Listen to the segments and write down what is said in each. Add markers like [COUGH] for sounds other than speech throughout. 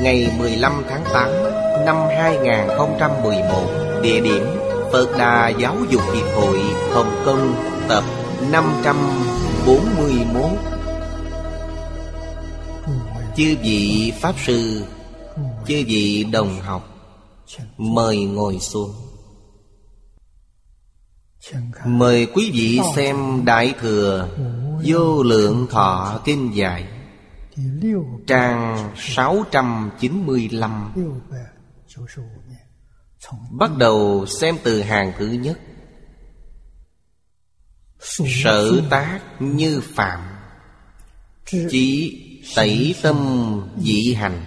Ngày 15 tháng 8 Năm 2011 Địa điểm Phật Đà Giáo dục Hiệp hội Hồng Kông, Tập 541 Chư vị Pháp Sư, Chư vị đồng học, Mời ngồi xuống. Mời quý vị xem Đại Thừa Vô Lượng Thọ Kinh Dạy. Trang 695 Bắt đầu xem từ hàng thứ nhất. Sở tác như phạm. Chỉ tẩy tâm dị hành.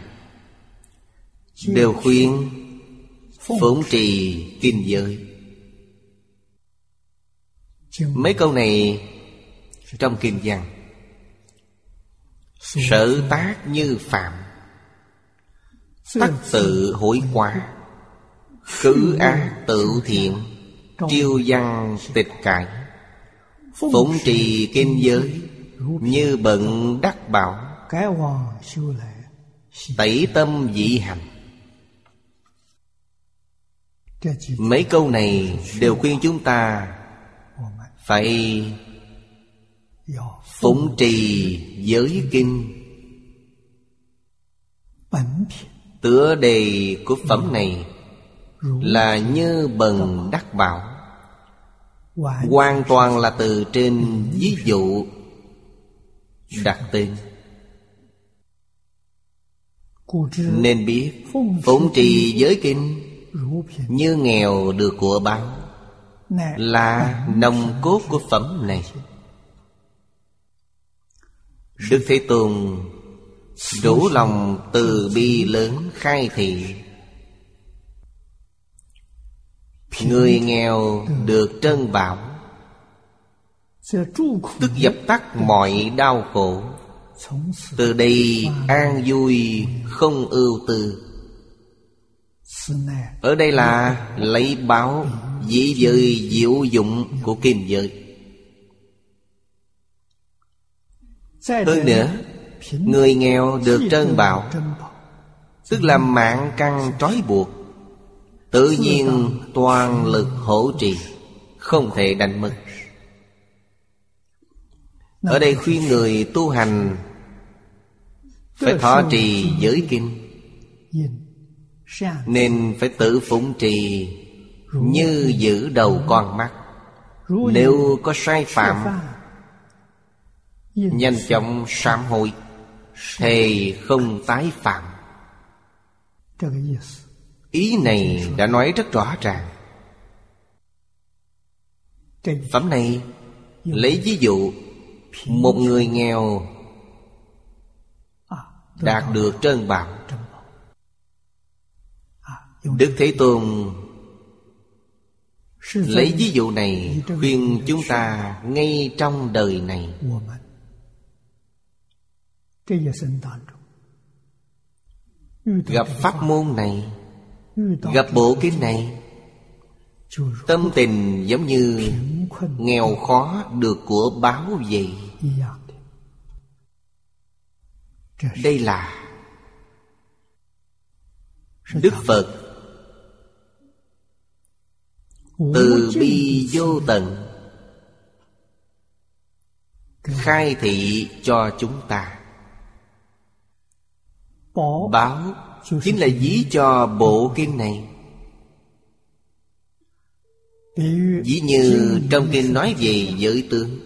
Đều khuyên Phụng trì kinh giới. Mấy câu này Trong kinh văn. Sở tác như phạm Tắc tự hối quá Cử ác tự thiện Triêu văn tịch cải. Phụng trì kinh giới, Như bận đắc bảo. Tẩy tâm dị hành. Mấy câu này đều khuyên chúng ta Phải Phụng trì giới kinh. Tựa đề của phẩm này Là như bần đắc bảo. Hoàn toàn là từ trên ví dụ Đặt tên. Nên biết, Phụng trì giới kinh Như nghèo được của báo Là nồng cốt của phẩm này. Đức Thế Tôn Đủ lòng từ bi lớn khai thị. Người nghèo được trân bảo, Tức dập tắt mọi đau khổ. Từ đây an vui không ưu tư Ở đây là lấy báo dĩ dời diệu dụng của kim giới. Hơn nữa Người nghèo được trân bảo Tức là mạng căn trói buộc. Tự nhiên toàn lực hỗ trì Không thể đánh mất Ở đây khuyên người tu hành Phải thọ trì giới kinh. Nên phải tự phụng trì Như giữ đầu con mắt. Nếu có sai phạm Nhanh chóng sám hối. Thề không tái phạm. Ý này đã nói rất rõ ràng. Phẩm này Lấy ví dụ Một người nghèo Đạt được trân bảo Đức Thế Tôn Lấy ví dụ này khuyên chúng ta ngay trong đời này Gặp pháp môn này Gặp bộ kinh này Tâm tình giống như Nghèo khó được của báo vậy Đây là Đức Phật. Từ bi vô tận. Khai thị cho chúng ta Báo chính là ví cho bộ kinh này. Ví như trong kinh nói về giới tướng.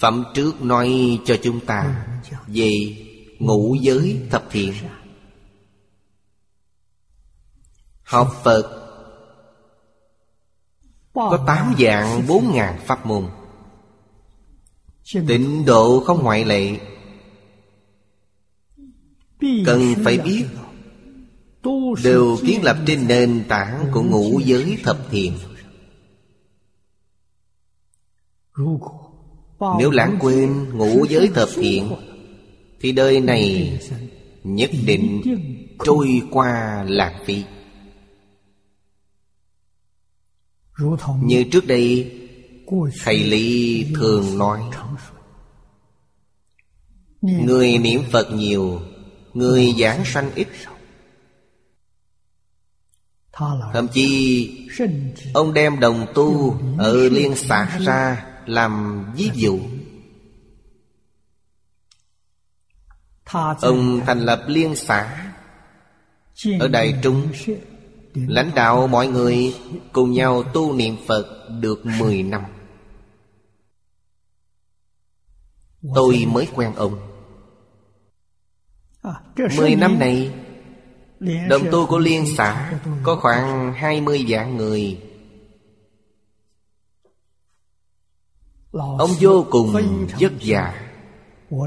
Phẩm trước nói cho chúng ta Về ngũ giới thập thiện. Học Phật Có tám dạng bốn ngàn pháp môn. Tịnh độ không ngoại lệ Cần phải biết, Đều kiến lập trên nền tảng của ngũ giới thập thiện Nếu lãng quên ngũ giới thập thiện, Thì đời này nhất định trôi qua lạc phí Như trước đây, Thầy Lý thường nói, Người niệm Phật nhiều Người giảng sanh ít. Thậm chí Ông đem đồng tu Ở liên xã ra Làm ví dụ. Ông thành lập liên xã Ở Đại Trung. Lãnh đạo mọi người Cùng nhau tu niệm Phật Được 10 năm. Tôi mới quen ông Mười năm này Đồng tu của liên xã Có khoảng hai mươi vạn người. Ông vô cùng vất vả.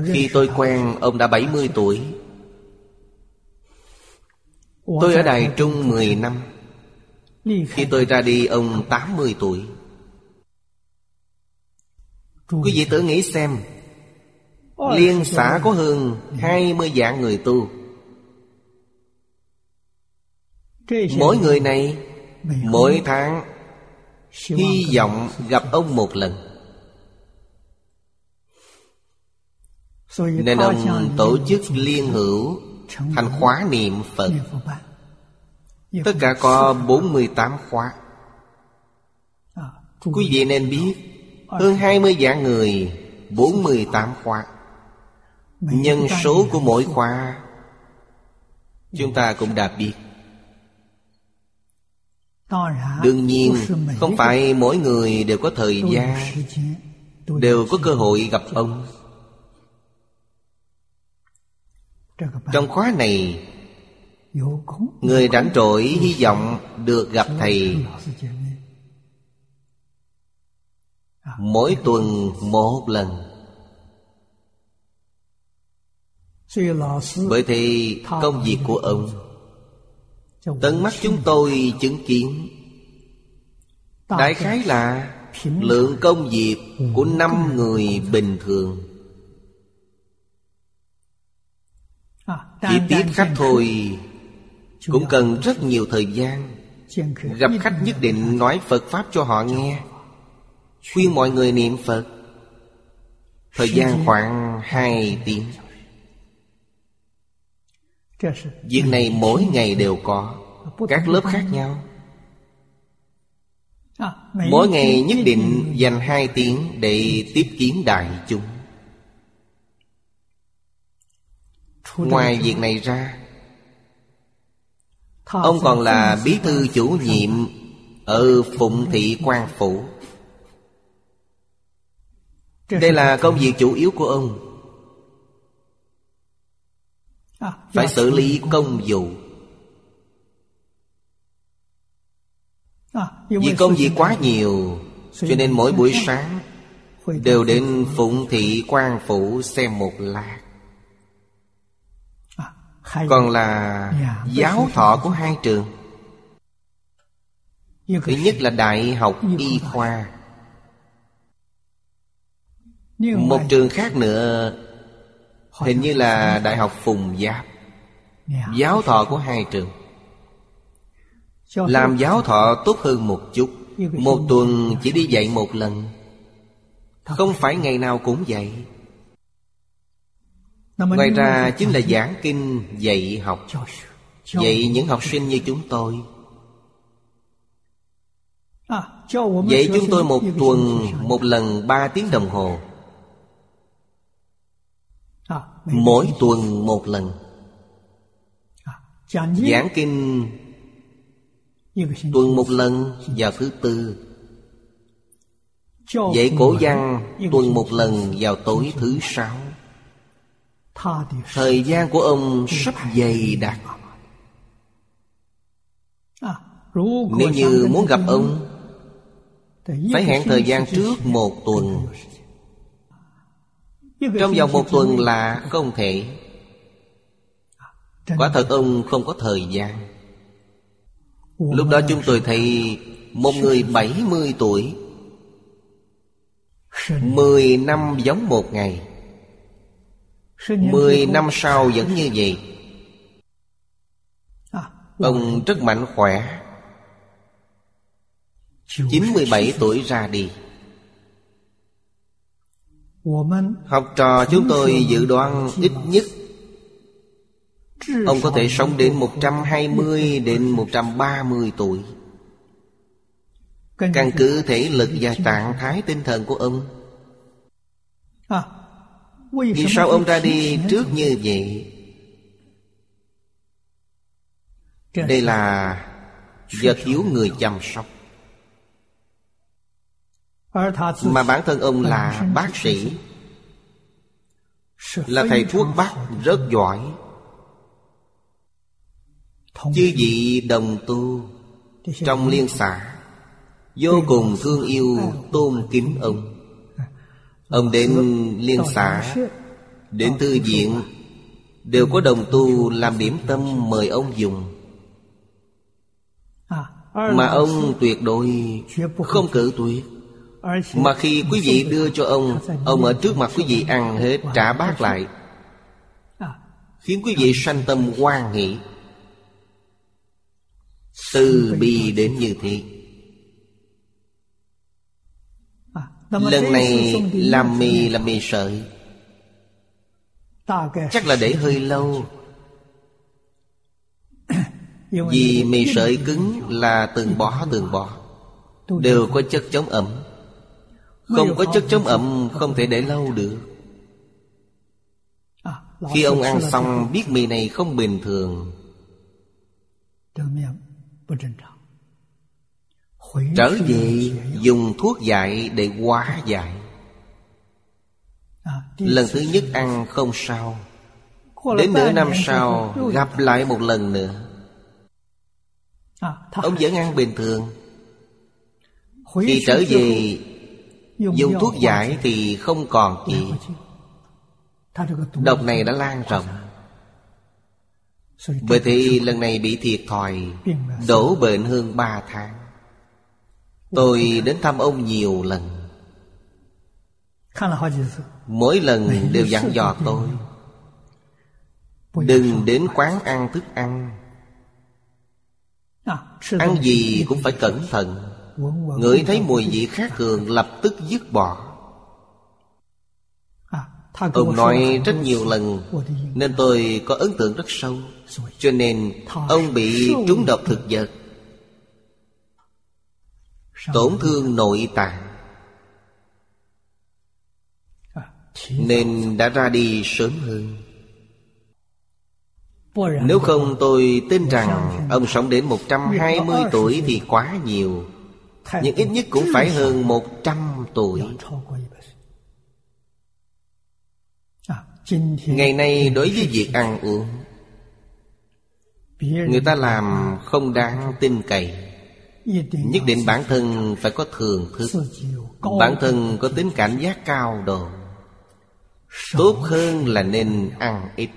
Khi tôi quen ông đã 70 tuổi. Tôi ở Đài Trung 10 năm. Khi tôi ra đi ông 80 tuổi. Quý vị tự nghĩ xem Liên xã có hơn 20 vạn người tu. Mỗi người này Mỗi tháng Hy vọng gặp ông một lần. Nên ông tổ chức liên hữu Thành khóa niệm Phật. Tất cả có 48 khóa. Quý vị nên biết Hơn 20 vạn người 48 khóa Nhân số của mỗi khóa Chúng ta cũng đã biết. Đương nhiên Không phải mỗi người đều có thời gian Đều có cơ hội gặp ông. Trong khóa này Người rảnh rỗi hy vọng được gặp Thầy Mỗi tuần một lần Bởi thì công việc của ông Tận mắt chúng tôi chứng kiến. Đại khái là Lượng công việc của năm người bình thường. Chỉ tiếp khách thôi Cũng cần rất nhiều thời gian. Gặp khách nhất định nói Phật Pháp cho họ nghe. Khuyên mọi người niệm Phật. Thời gian khoảng hai tiếng Việc này mỗi ngày đều có. Các lớp khác nhau. Mỗi ngày nhất định dành hai tiếng Để tiếp kiến đại chúng. Ngoài việc này ra, Ông còn là bí thư chủ nhiệm Ở Phụng Thị quan Phủ. Đây là công việc chủ yếu của ông. Phải xử lý công vụ. Vì công việc quá nhiều Cho nên mỗi buổi sáng Đều đến Phụng Thị quan Phủ xem một lát. Còn là giáo thọ của hai trường. Thứ nhất là Đại học Y khoa. Một trường khác nữa Hình như là Đại học Phùng Giáp. Giáo thọ của hai trường. Làm giáo thọ tốt hơn một chút. Một tuần chỉ đi dạy một lần. Không phải ngày nào cũng dạy. Ngoài ra chính là giảng kinh dạy học. Dạy những học sinh như chúng tôi. Dạy chúng tôi một tuần Một lần ba tiếng đồng hồ Mỗi tuần một lần. Giảng kinh Tuần một lần vào thứ tư. Dạy cổ văn tuần một lần vào tối thứ sáu. Thời gian của ông sắp dày đặc. Nếu như muốn gặp ông, Phải hẹn thời gian trước một tuần. Trong vòng một tuần là không thể. Quả thật ông không có thời gian. Lúc đó chúng tôi thấy Một người 70 tuổi. 10 năm giống một ngày. 10 năm sau vẫn như vậy. Ông rất mạnh khỏe. 97 tuổi ra đi. Học trò chúng tôi dự đoán ít nhất Ông có thể sống đến 120 đến 130 tuổi. Căn cứ thể lực và trạng thái tinh thần của ông. Vì sao ông ra đi trước như vậy? Đây là do thiếu người chăm sóc mà bản thân ông là bác sĩ. là thầy thuốc bắc rất giỏi. Chư vị đồng tu trong liên xã vô cùng thương yêu tôn kính ông. À, ông đến liên xã đến thư viện đều có đồng tu làm điểm tâm mời ông dùng. À, mà ông tuyệt đối không cử tuyệt. Mà khi quý vị đưa cho ông Ông ở trước mặt quý vị ăn hết, trả bát lại. Khiến quý vị sanh tâm hoan nghị Từ bi đến như thế. Lần này làm mì là mì sợi. Chắc là để hơi lâu. Vì mì sợi cứng là từng bó từng bó. Đều có chất chống ẩm. Không có chất chống ẩm không thể để lâu được. Khi ông ăn xong biết mì này không bình thường. Trở về dùng thuốc dạy để hóa dạy Lần thứ nhất ăn không sao. Đến nửa năm sau gặp lại một lần nữa. Ông vẫn ăn bình thường. Khi trở về Dùng thuốc giải thì không còn gì. Độc này đã lan rộng. Bởi thì lần này bị thiệt thòi Đổ bệnh hơn ba tháng. Tôi đến thăm ông nhiều lần. Mỗi lần đều [LAUGHS] dặn dò tôi. Đừng đến quán ăn thức ăn. Ăn gì? cũng phải cẩn thận. Ngửi thấy mùi vị khác thường lập tức dứt bỏ. Ông nói rất nhiều lần Nên tôi có ấn tượng rất sâu. Cho nên ông bị trúng độc thực vật. Tổn thương nội tạng. Nên đã ra đi sớm hơn. Nếu không tôi tin rằng Ông sống đến 120 tuổi thì quá nhiều. Nhưng ít nhất cũng phải hơn 100 tuổi. Ngày nay đối với việc ăn uống Người ta làm không đáng tin cậy. Nhất định bản thân phải có thường thức. Bản thân có tính cảnh giác cao độ. Tốt hơn là nên ăn ít.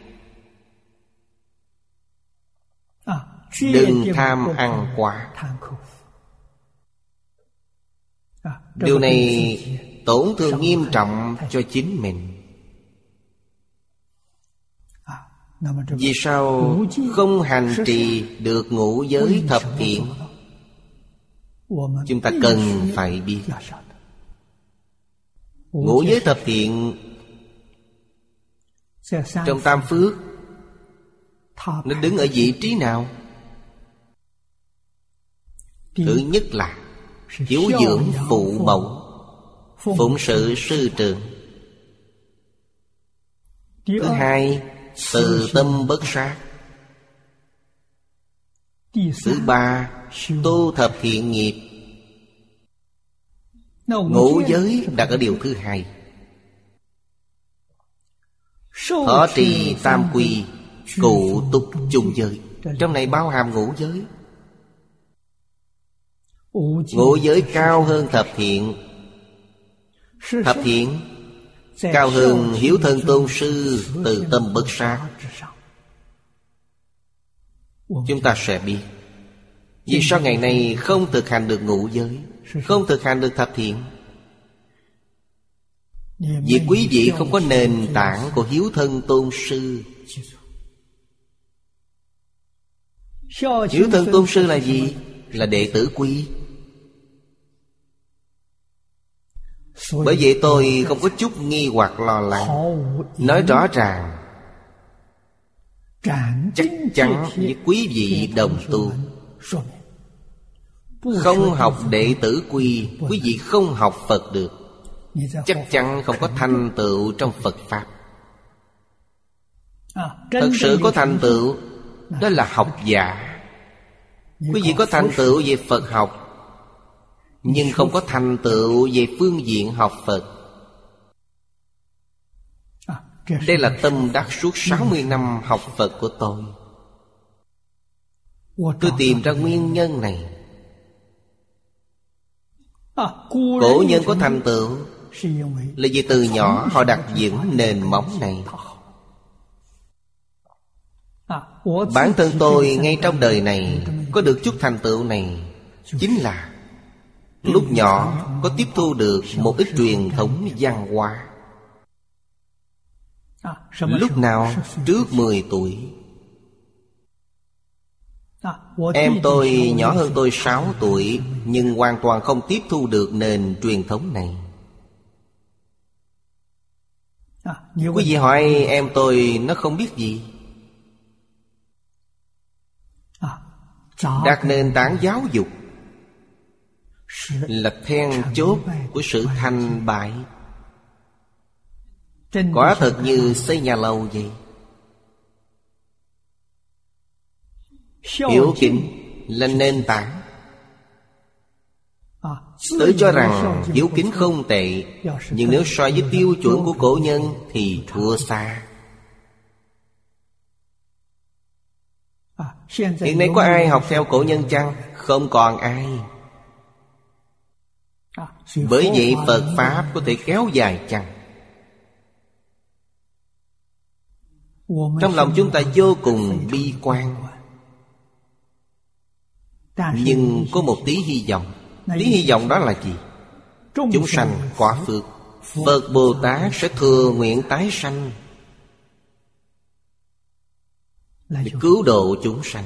Đừng tham ăn quá điều này tổn thương nghiêm trọng cho chính mình. Vì sao không hành trì được ngũ giới thập thiện? chúng ta cần phải biết. Ngũ giới thập thiện trong tam phước nó đứng ở vị trí nào? Thứ nhất là Chiếu dưỡng phụ mẫu. Phụng sự sư trưởng Thứ hai Từ tâm bất sát. Thứ ba Tu thập thiện nghiệp. Ngũ giới đặt ở điều thứ hai. Thọ trì tam quy Cụ túc chung giới. Trong này bao hàm ngũ giới. Ngũ giới cao hơn thập thiện. Thập thiện Cao hơn hiếu thân tôn sư Từ tâm bất sát. Chúng ta sẽ biết. Vì sao ngày nay không thực hành được ngũ giới Không thực hành được thập thiện? Vì quý vị không có nền tảng của hiếu thân tôn sư. Hiếu thân tôn sư là gì? Là đệ tử quý. Bởi vậy tôi không có chút nghi hoặc lo lắng. Nói rõ ràng Chắc chắn với quý vị đồng tu. Không học đệ tử quy Quý vị không học Phật được. Chắc chắn không có thành tựu trong Phật Pháp. Thật sự có thành tựu Đó là học giả. Quý vị có thành tựu về Phật học nhưng không có thành tựu về phương diện học phật. Đây là tâm đắc suốt 60 năm học Phật của tôi. Tôi tìm ra nguyên nhân này. Cổ nhân có thành tựu. Là vì từ nhỏ họ đặt vững nền móng này. Bản thân tôi ngay trong đời này Có được chút thành tựu này Chính là Lúc nhỏ có tiếp thu được một ít truyền thống văn hóa. Lúc nào trước 10 tuổi? Em tôi nhỏ hơn tôi 6 tuổi Nhưng hoàn toàn không tiếp thu được nền truyền thống này. Quý vị hỏi em tôi nó không biết gì? Đặt nền tảng giáo dục là then chốt của sự thành bại. Quả thật như xây nhà lầu vậy. Hiểu kính là nền tảng. Tự cho rằng hiếu kính không tệ Nhưng nếu so với tiêu chuẩn của cổ nhân Thì thua xa. Hiện nay có ai học theo cổ nhân chăng? Không còn ai. Bởi vậy Phật Pháp có thể kéo dài chăng? Trong lòng chúng ta vô cùng bi quan. Nhưng có một tí hy vọng. Tí hy vọng đó là gì? Chúng sanh quả phước. Phật Bồ Tát sẽ thừa nguyện tái sanh. Để cứu độ chúng sanh.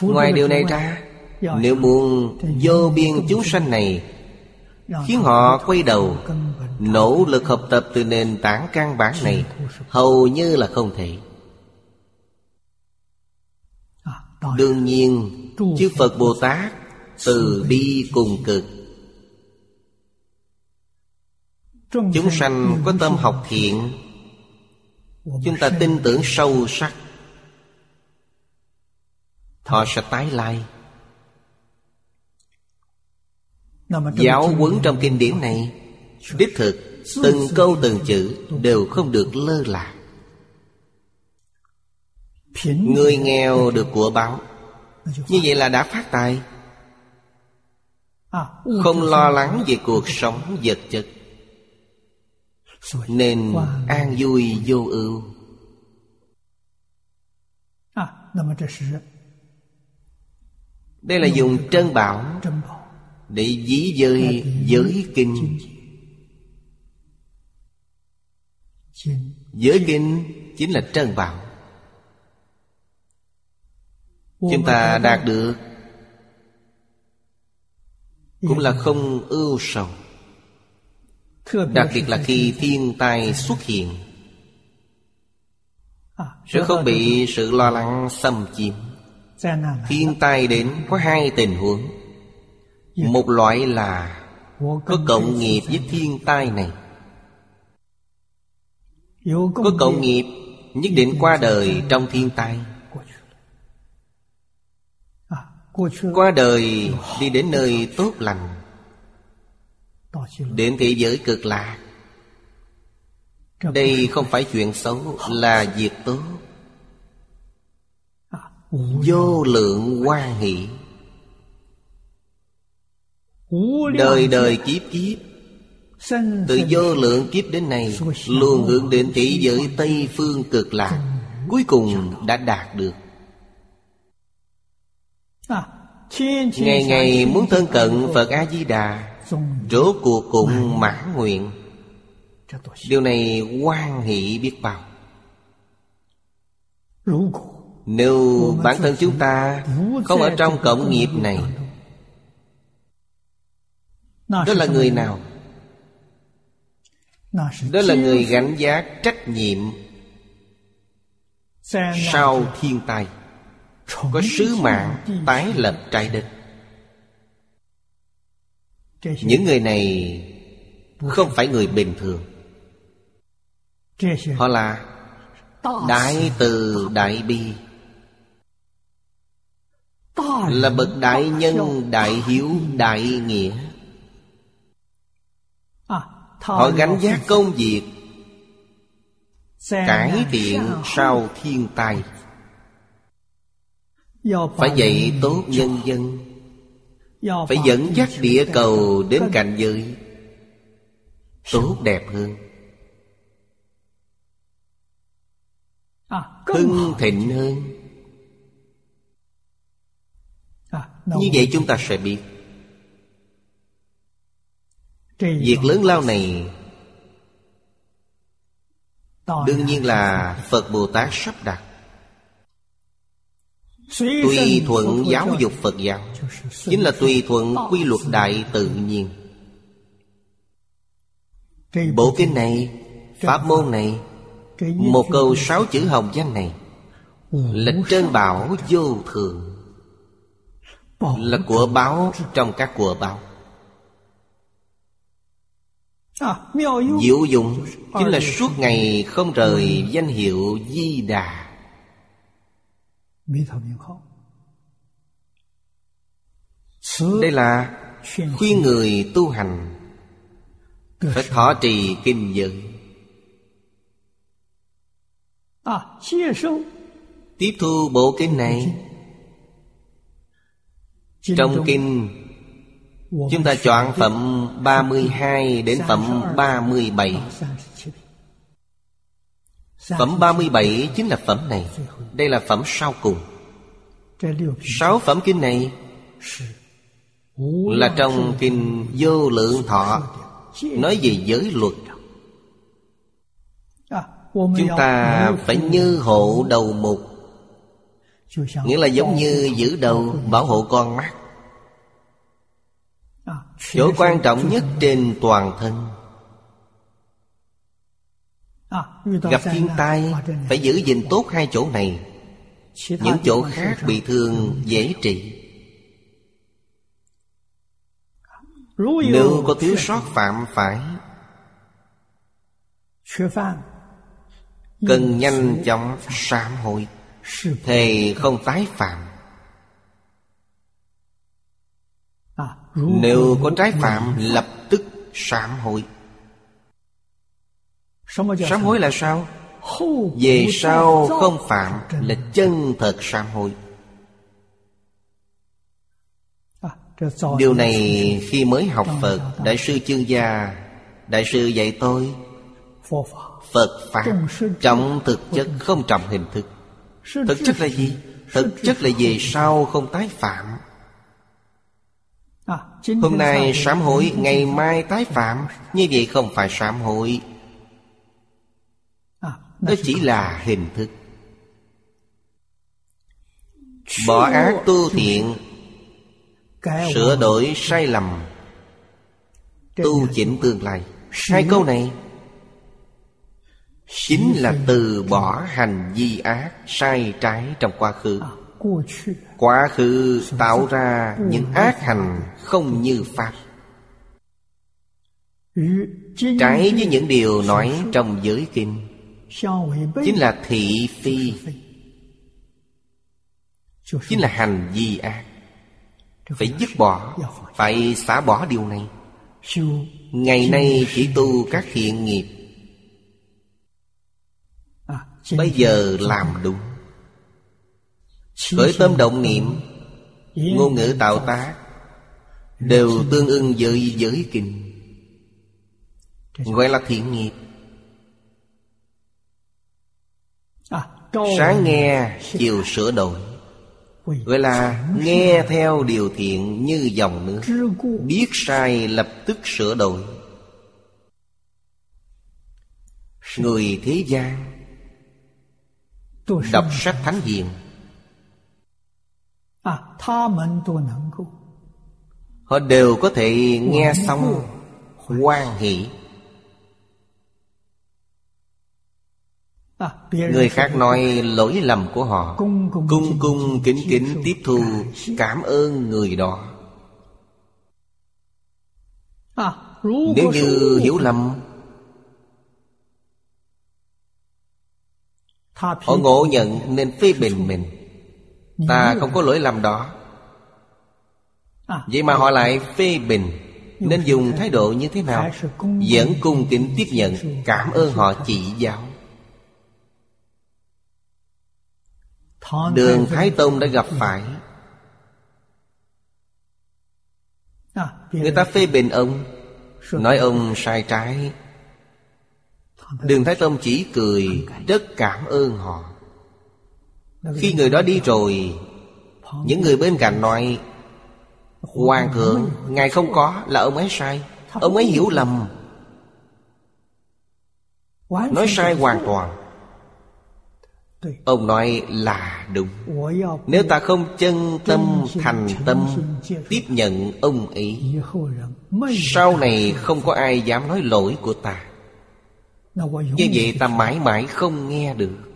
Ngoài điều này ra nếu muốn vô biên chúng sanh này Khiến họ quay đầu. Nỗ lực học tập từ nền tảng căn bản này Hầu như là không thể. Đương nhiên Chư Phật Bồ Tát Từ bi cùng cực. Chúng sanh có tâm học thiện. Chúng ta tin tưởng sâu sắc. Họ sẽ tái lai. Giáo huấn trong kinh điển này Đích thực Từng câu từng chữ Đều không được lơ là. Người nghèo được của báo. Như vậy là đã phát tài. Không lo lắng về cuộc sống vật chất. Nên an vui vô ưu. Đây là dùng trân bảo để dí dơi giới kinh. Giới kinh chính là trân bảo. Chúng ta đạt được cũng là không ưu sầu. Đặc biệt là khi thiên tai xuất hiện, sẽ không bị sự lo lắng xâm chiếm. Thiên tai đến có hai tình huống. Một loại là Có cộng nghiệp với thiên tai này. Có cộng nghiệp Nhất định qua đời trong thiên tai. Qua đời đi đến nơi tốt lành. Đến thế giới cực lạc Đây không phải chuyện xấu Là việc tốt. Vô lượng quan hỷ. Đời đời kiếp kiếp. Từ vô lượng kiếp đến nay Luôn hướng đến thế giới Tây Phương cực lạc Cuối cùng đã đạt được. Ngày ngày muốn thân cận Phật A-di-đà Rốt cuộc cũng mãn nguyện. Điều này quan hệ biết bao. Nếu bản thân chúng ta Không ở trong cộng nghiệp này đó là người nào? Đó là người gánh giác trách nhiệm Sau thiên tai. Có sứ mạng tái lập trái đất. Những người này không phải người bình thường. Họ là Đại từ Đại Bi. Là bậc đại nhân, đại hiếu, đại nghĩa. Họ gánh vác công việc Cải thiện sau thiên tai. Phải dạy tốt nhân dân. Phải dẫn dắt địa cầu đến cạnh giới Tốt đẹp hơn. Hưng thịnh hơn. Như vậy chúng ta sẽ biết. Việc lớn lao này Đương nhiên là Phật Bồ Tát sắp đặt. Tùy thuận giáo dục Phật giáo, Chính là tùy thuận quy luật đại tự nhiên. Bộ kinh này, Pháp môn này, Một câu sáu chữ hồng danh này, Là trên bảo vô thường, Là của báo trong các của báo. Diệu dụng chính là suốt ngày không rời danh hiệu Di Đà. Đây là khuyên người tu hành. Phải thọ trì kinh giới Tiếp thu bộ kinh này. Trong kinh Chúng ta chọn phẩm 32 đến phẩm 37 Phẩm 37 chính là phẩm này. Đây là phẩm sau cùng. Sáu phẩm kinh này Là trong kinh vô lượng thọ, Nói về giới luật. Chúng ta phải như hộ đầu mục, Nghĩa là giống như giữ đầu, bảo hộ con mắt chỗ quan trọng nhất trên toàn thân. Gặp thiên tai phải giữ gìn tốt hai chỗ này. Những chỗ khác bị thương dễ trị. Nếu có thiếu sót phạm phải. Cần nhanh chóng sám hối. thì không tái phạm. Nếu có trái phạm lập tức sám hối. Sám hối là sao? Về sau không phạm là chân thật sám hối. Điều này khi mới học Phật Đại sư chương gia Đại sư dạy tôi Phật. Pháp Trọng thực chất không trọng hình thức. Thực chất là gì? Thực chất là về sau không tái phạm. Hôm nay sám hối Ngày mai tái phạm. Như vậy không phải sám hối. Đó chỉ là hình thức. Bỏ ác tu thiện Sửa đổi sai lầm Tu chỉnh tương lai. Hai câu này Chính là từ bỏ hành vi ác Sai trái trong quá khứ quá khứ tạo ra những ác hành không như pháp. Trái với những điều nói trong giới kinh chính là thị phi. chính là hành vi ác. phải dứt bỏ phải xả bỏ điều này. Ngày nay chỉ tu các thiện nghiệp. À, Bây giờ làm đúng khởi tâm động niệm ngôn ngữ tạo tác đều tương ưng với giới kinh. Gọi là thiện nghiệp. Sáng nghe chiều sửa đổi. gọi là nghe theo điều thiện như dòng nước. Biết sai lập tức sửa đổi. Người thế gian đọc sách thánh hiền. Họ đều có thể nghe xong Hoan hỷ. Người khác nói lỗi lầm của họ. Cung cung kính kính tiếp thu. Cảm ơn người đó. Nếu như hiểu lầm Họ ngộ nhận nên phê bình mình ta không có lỗi lầm đó. Vậy mà họ lại phê bình. nên dùng thái độ như thế nào? Vẫn cung kính tiếp nhận cảm ơn họ chỉ giáo. Đường thái tông đã gặp phải. Người ta phê bình ông. Nói ông sai trái. Đường thái tông chỉ cười rất cảm ơn họ. Khi người đó đi rồi, Những người bên cạnh nói, Hoàng thượng, Ngài không có là ông ấy sai. Ông ấy hiểu lầm. Nói sai hoàn toàn. Ông nói là đúng. Nếu ta không chân tâm thành tâm Tiếp nhận ông ấy, Sau này không có ai dám nói lỗi của ta. Như vậy ta mãi mãi không nghe được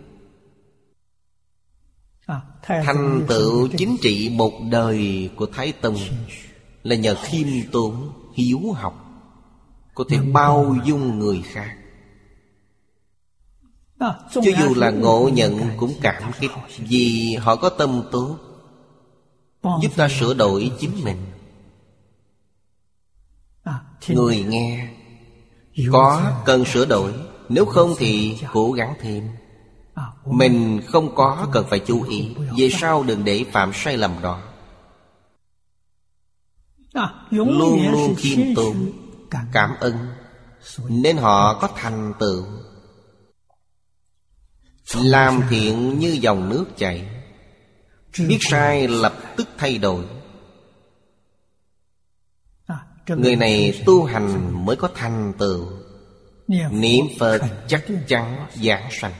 thành tựu chính trị một đời của thái tông là nhờ khiêm tốn hiếu học có thể bao dung người khác. Cho dù là ngộ nhận cũng cảm kích Vì họ có tâm tốt Giúp ta sửa đổi chính mình. Người nghe Có cần sửa đổi Nếu không thì cố gắng thêm mình không có cần phải chú ý. Về sau đừng để phạm sai lầm đó? Luôn luôn khiêm tốn, cảm ơn, nên họ có thành tựu. Làm thiện như dòng nước chảy, biết sai lập tức thay đổi. Người này tu hành mới có thành tựu. Niệm phật chắc chắn giảng sanh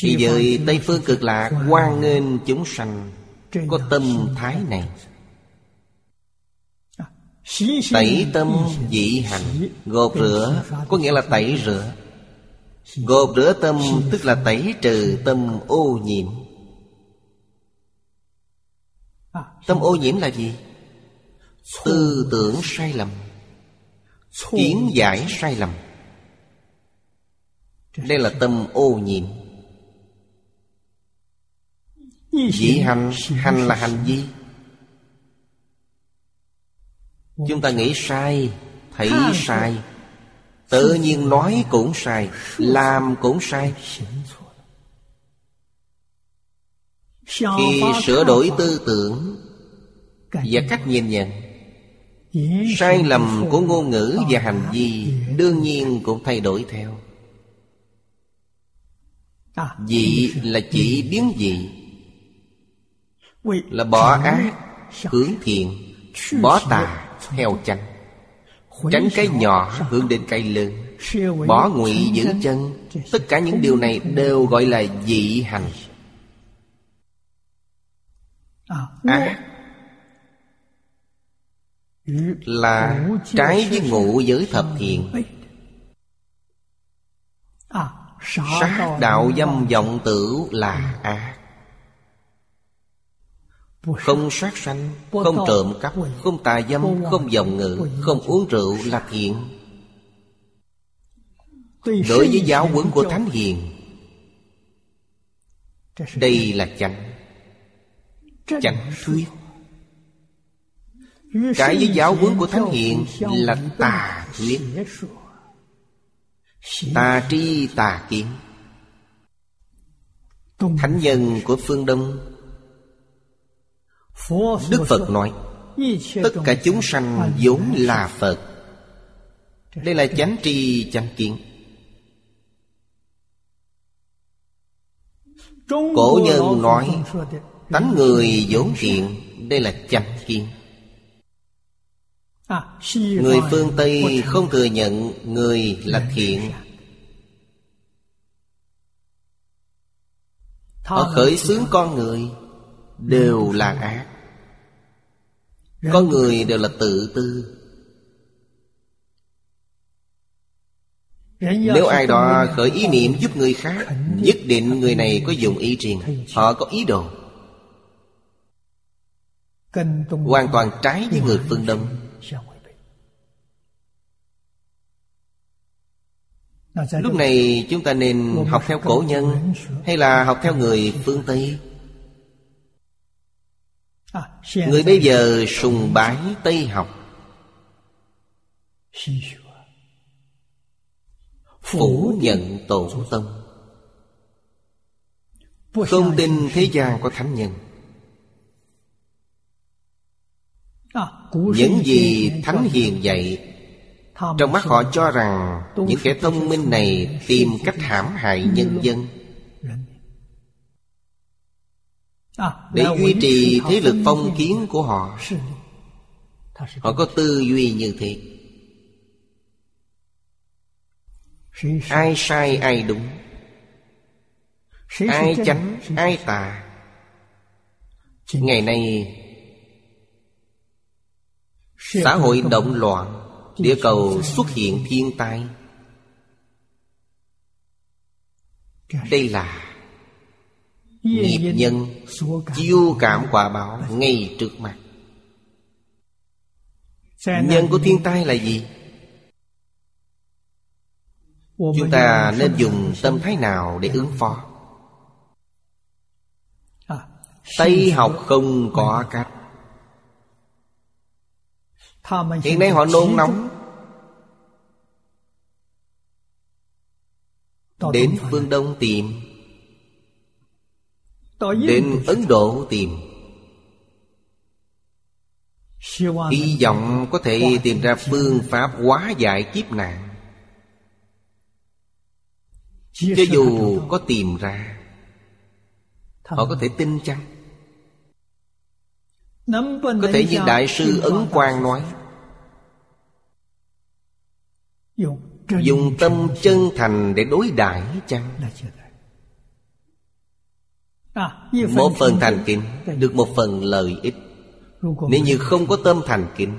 thì giới Tây Phương cực lạc hoan nghênh chúng sanh. Có tâm thái này. Tẩy tâm dị hành. Gột rửa có nghĩa là tẩy rửa. Gột rửa tâm tức là tẩy trừ tâm ô nhiễm. Tâm ô nhiễm là gì? Tư tưởng sai lầm. Kiến giải sai lầm. Đây là tâm ô nhiễm. Dĩ hành Hành là hành gì? Chúng ta nghĩ sai Thấy sai. Tự nhiên nói cũng sai Làm cũng sai. Khi sửa đổi tư tưởng Và cách nhìn nhận Sai lầm của ngôn ngữ và hành vi Đương nhiên cũng thay đổi theo. Dị là chỉ biến dị là bỏ ác hướng thiện bỏ tà theo chánh tránh cái nhỏ hướng đến cái lớn. Bỏ ngụy giữ chân. Tất cả những điều này đều gọi là dị hành. Ác là trái với ngũ giới thập thiện. Sát đạo dâm vọng tử là ác. Không sát sanh Không trộm cắp Không tà dâm Không vọng ngữ Không uống rượu là thiện Đối với giáo huấn của Thánh Hiền Đây là chánh. Chánh thuyết. Cái với giáo huấn của Thánh Hiền Là tà thuyết. Tà tri tà kiến. Thánh nhân của phương Đông Đức Phật nói, Tất cả chúng sanh vốn là Phật. Đây là chánh tri, chánh kiến. Cổ nhân nói, Tánh người vốn thiện. Đây là chánh kiến. Người phương Tây không thừa nhận người là thiện. Họ khởi xướng con người. Đều là ác. Có người đều là tự tư. Nếu ai đó khởi ý niệm giúp người khác, Nhất định người này có dùng ý riêng Họ có ý đồ. Hoàn toàn trái với người phương Đông. Lúc này chúng ta nên học theo cổ nhân Hay là học theo người phương Tây? Người bây giờ sùng bái Tây học. Phủ nhận tổ tông. Không tin thế gian có thánh nhân. Những gì Thánh Hiền dạy Trong mắt họ cho rằng Những kẻ thông minh này Tìm cách hãm hại nhân dân Để duy trì thế lực phong kiến của họ. Họ có tư duy như thế. Ai sai ai đúng. Ai chánh ai tà. Ngày nay Xã hội động loạn Địa cầu xuất hiện thiên tai. Đây là Nghiệp nhân Chiêu cảm quả báo ngay trước mặt. Nhân của thiên tai là gì? Chúng ta nên dùng tâm thái nào để ứng phó? Tây học không có cách. Hiện nay họ nôn nóng. Đến phương Đông tìm Đến Ấn Độ tìm. Hy vọng có thể tìm ra phương pháp hóa giải kiếp nạn. Cho dù có tìm ra Họ có thể tin chăng? Có thể như Đại sư Ấn Quang nói. Dùng tâm chân thành để đối đãi chăng Một phần thành kính Được một phần lợi ích. Nếu như không có tâm thành kính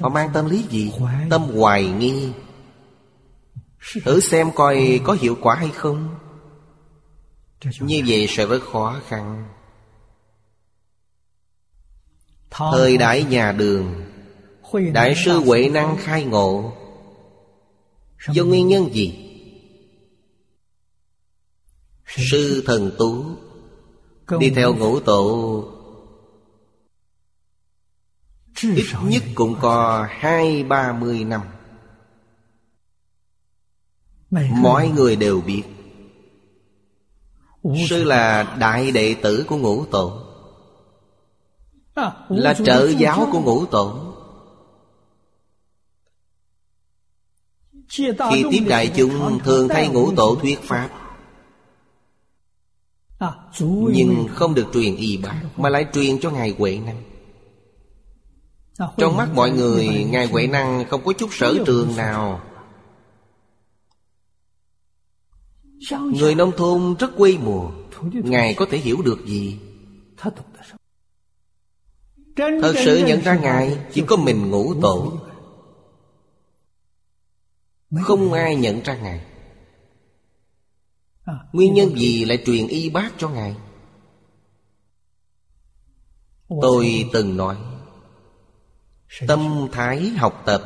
Họ mang tâm lý gì? Tâm hoài nghi. Thử xem coi có hiệu quả hay không. Như vậy sẽ rất khó khăn. Thời đại nhà đường Đại sư Huệ Năng khai ngộ. Do nguyên nhân gì? Sư thần tú Đi theo ngũ tổ Ít nhất cũng có hai ba mươi năm. Mọi người đều biết. Sư là đại đệ tử của ngũ tổ Là trợ giáo của ngũ tổ Khi tiếp đại chúng thường thay ngũ tổ thuyết pháp Nhưng không được truyền y bác Mà lại truyền cho Ngài Huệ Năng. Trong mắt mọi người Ngài Huệ Năng không có chút sở trường nào. Người nông thôn rất quê mùa Ngài có thể hiểu được gì? Thật sự nhận ra Ngài Chỉ có mình ngũ tổ Không ai nhận ra Ngài Nguyên nhân gì lại truyền y bác cho Ngài? Tôi từng nói Tâm thái học tập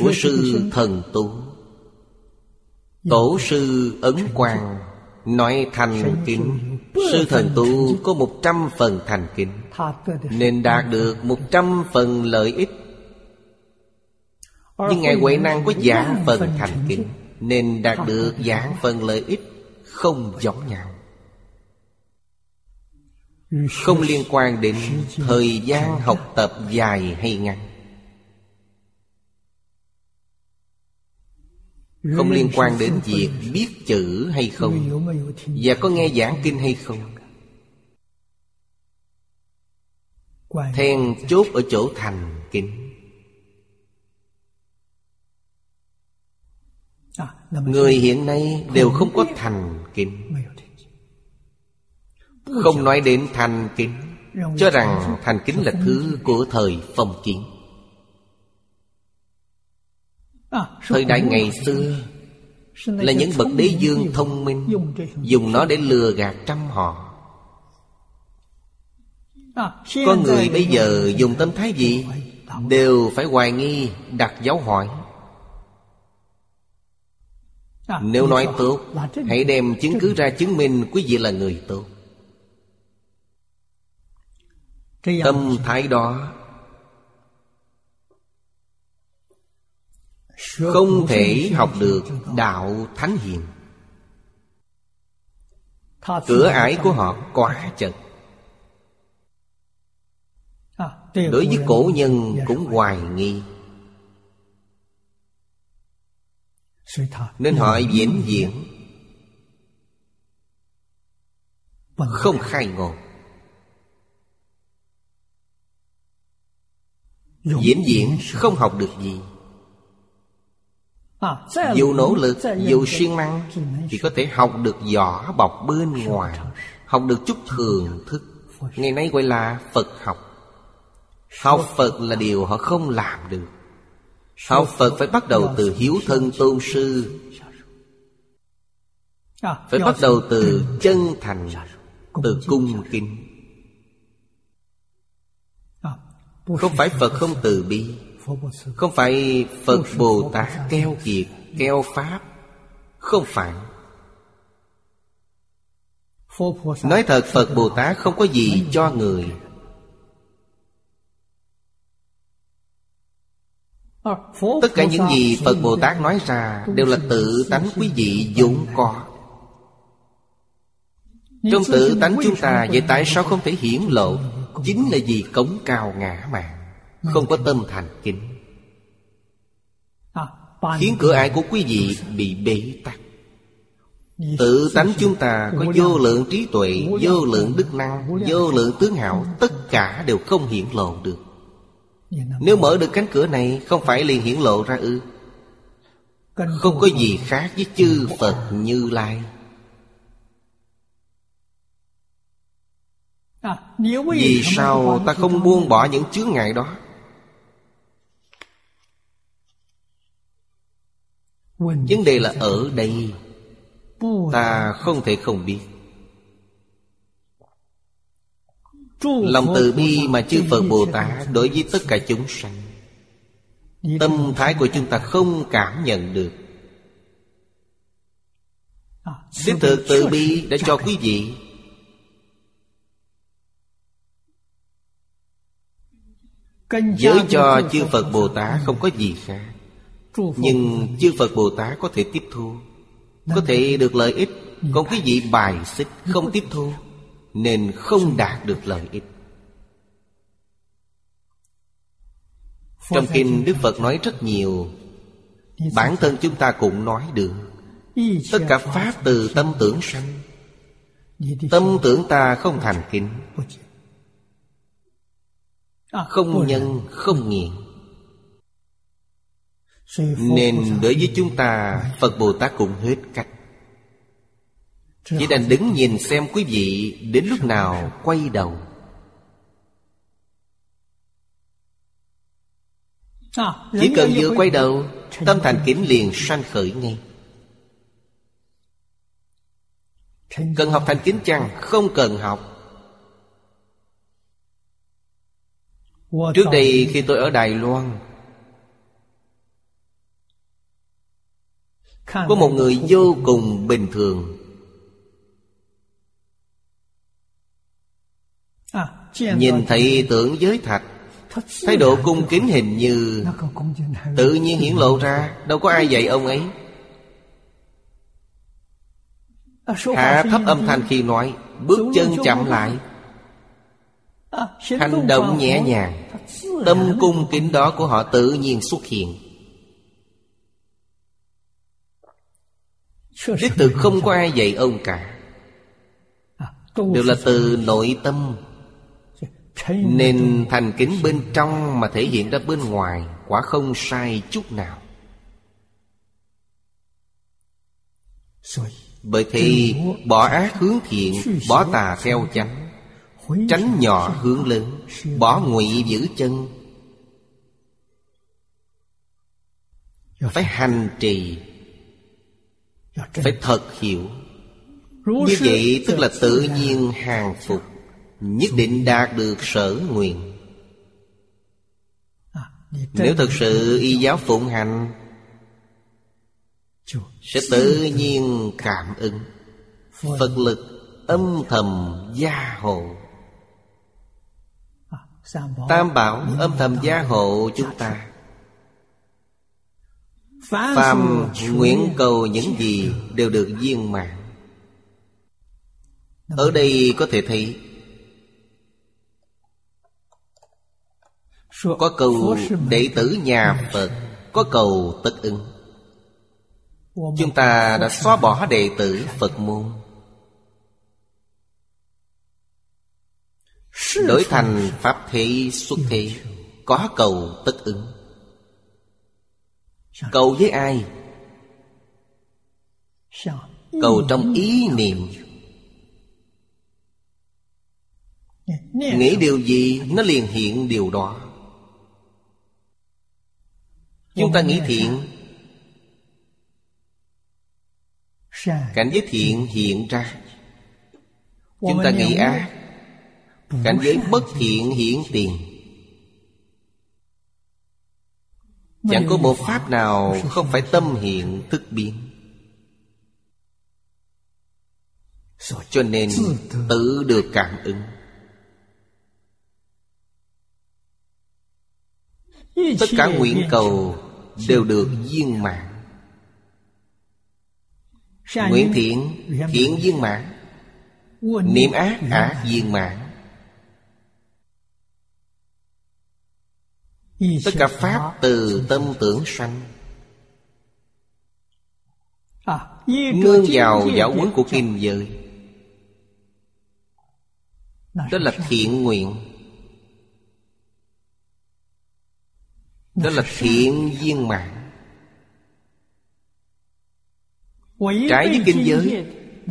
Của sư thần tú. Tổ sư Ấn Quang Nói thành kính. Sư thần tu có một trăm phần thành kính. Nên đạt được một trăm phần lợi ích. Nhưng Ngài Huệ Năng có giảng phần thành kính nên đạt được giảng phần lợi ích Không giống nhau. Không liên quan đến thời gian học tập dài hay ngắn. Không liên quan đến việc biết chữ hay không Và có nghe giảng kinh hay không. Then chốt ở chỗ thành kính. Người hiện nay đều không có thành kính. Không nói đến thành kính Cho rằng thành kính là thứ của thời phong kiến. Thời đại ngày xưa Là những bậc đế dương thông minh Dùng nó để lừa gạt trăm họ. Có người bây giờ dùng tâm thái gì Đều phải hoài nghi đặt dấu hỏi Nếu nói tốt Hãy đem chứng cứ ra chứng minh quý vị là người tốt. Tâm thái đó Không thể học được đạo thánh hiền. Cửa ải của họ quá chật. Đối với cổ nhân cũng hoài nghi Nên họ diễn diễn Không khai ngộ. Diễn diễn không học được gì. Dù nỗ lực dù siêng năng thì có thể học được vỏ bọc bên ngoài học được chút thường thức. Ngày nay gọi là phật học. Học phật là điều họ không làm được học phật phải bắt đầu từ hiếu thân tôn sư. Phải bắt đầu từ chân thành, từ cung kính. Không phải phật không từ bi, không phải Phật Bồ Tát keo kiệt, Keo Pháp. Không phải. Nói thật, Phật Bồ Tát không có gì cho người. Tất cả những gì Phật Bồ Tát nói ra Đều là tự tánh quý vị vốn có. Trong tự tánh chúng ta, Vậy tại sao không thể hiển lộ Chính là vì cống cao ngã mạng không có tâm thành kính? Khiến cửa ải của quý vị bị bế tắc. Tự tánh chúng ta có vô lượng trí tuệ, Vô lượng đức năng, Vô lượng tướng hảo Tất cả đều không hiển lộ được. Nếu mở được cánh cửa này Không phải liền hiển lộ ra ư? Không có gì khác với chư Phật Như Lai. Vì sao ta không buông bỏ những chướng ngại đó? Vấn đề là ở đây ta không thể không biết lòng từ bi mà chư phật bồ tát đối với tất cả chúng sanh. Tâm thái của chúng ta không cảm nhận được. Đích thực từ bi đã cho quý vị. Giới cho chư Phật Bồ Tát không có gì khác. Nhưng chư Phật Bồ Tát có thể tiếp thu. Có thể được lợi ích. Còn quý vị bài xích không tiếp thu Nên không đạt được lợi ích Trong kinh Đức Phật nói rất nhiều. Bản thân chúng ta cũng nói được. Tất cả Pháp từ tâm tưởng sanh. Tâm tưởng ta không thành kính. Không nhân không nghiện. Nên đối với chúng ta Phật Bồ Tát cũng hết cách Chỉ đành đứng nhìn xem quý vị Đến lúc nào quay đầu. Chỉ cần vừa quay đầu Tâm thành kính liền sanh khởi ngay. Cần học thành kính chăng? Không cần học. Trước đây khi tôi ở Đài Loan Có một người vô cùng bình thường Nhìn thấy tượng giới thạch Thái độ cung kính hình như Tự nhiên hiển lộ ra. Đâu có ai dạy ông ấy. À, Hạ thấp âm thanh khi nói Bước chân chậm lại. À, Hành động nhẹ nhàng. Tâm cung kính đó của họ tự nhiên xuất hiện. Đích thực không có ai dạy ông cả. À, Đều là từ nội tâm Nên thành kính bên trong mà thể hiện ra bên ngoài Quả không sai chút nào. Bởi thì bỏ ác hướng thiện Bỏ tà theo chánh Tránh nhỏ hướng lớn Bỏ ngụy giữ chân. Phải hành trì Phải thật hiểu. Như vậy tức là tự nhiên hàng phục Nhất định đạt được sở nguyện. Nếu thực sự y giáo phụng hành Sẽ tự nhiên cảm ứng. Phật lực âm thầm gia hộ. Tam bảo âm thầm gia hộ chúng ta. Phàm nguyện cầu những gì đều được viên mãn. Ở đây có thể thấy Có cầu đệ tử nhà Phật, Có cầu tất ứng. Chúng ta đã xóa bỏ đệ tử Phật môn. Đổi thành Pháp thế xuất thế, Có cầu tất ứng. Cầu với ai? Cầu trong ý niệm. Nghĩ điều gì, nó liền hiện điều đó. Chúng ta nghĩ thiện. Cảnh giới thiện hiện ra. Chúng ta nghĩ ác Cảnh giới bất thiện hiện tiền. Chẳng có một pháp nào không phải tâm hiện thức biến. Cho nên tự được cảm ứng. Tất cả nguyện cầu đều được viên mãn. Nguyện thiện, thiện viên mãn. Niệm ác, ác viên mãn. Tất cả Pháp từ tâm tưởng sanh. Nương vào giáo huấn của Kim Giới. Đó là thiện nguyện Đó là thiện viên mạng, Trái với kinh giới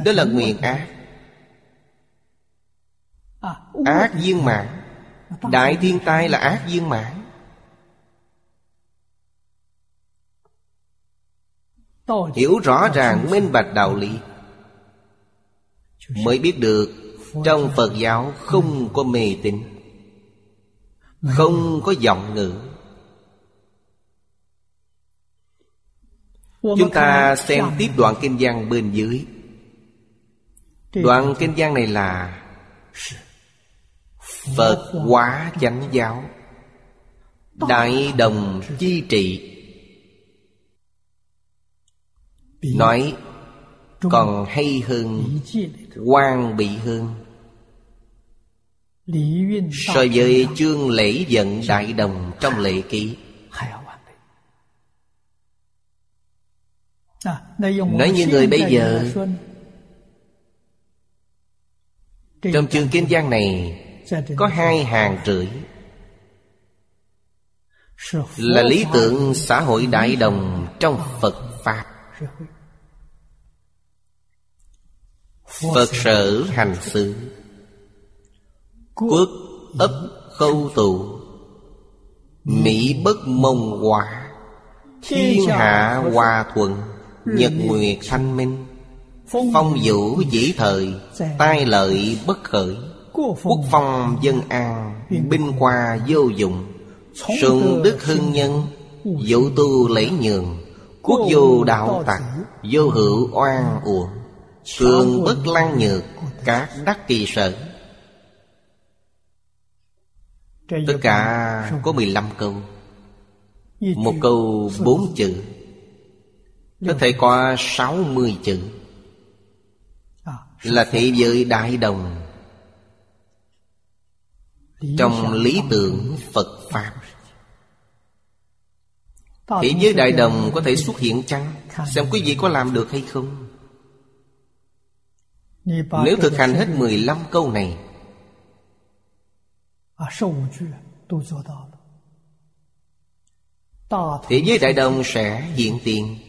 Đó là nguyện ác. Ác viên mạng, Đại thiên tai là ác viên mãn Hiểu rõ ràng minh bạch đạo lý Mới biết được Trong Phật giáo không có mê tín Không có giọng ngữ. Chúng ta xem tiếp đoạn kinh văn bên dưới. Đoạn kinh văn này là Phật hóa chánh giáo. Đại đồng chi trị. Nói còn hay hơn quan bị hơn. So với chương lễ giận đại đồng trong lệ ký Nói như người bây giờ. Trong chương kinh văn này Có hai hàng rưỡi. Là lý tưởng xã hội đại đồng trong Phật Pháp. Phật sở hành sự Quốc ấp khâu tụ. Mỹ bất mông hòa Thiên hạ hòa thuận Nhật nguyệt thanh minh. Phong vũ dĩ thời. Tai lợi bất khởi. Quốc phong dân an. Binh qua vô dụng. Sùng đức hưng nhân. Dụ tu lễ nhường. Quốc vô đạo tặc Vô hữu oan uổng. Cường bất lăng nhược. Các đắc kỳ sở. Tất cả có 15 câu. Một câu bốn chữ Có thể có 60 chữ. Là thế giới đại đồng. Trong lý tưởng Phật Pháp. Thế giới đại đồng có thể xuất hiện chăng? Xem quý vị có làm được hay không? Nếu thực hành hết 15 câu này Thế giới đại đồng sẽ hiện tiền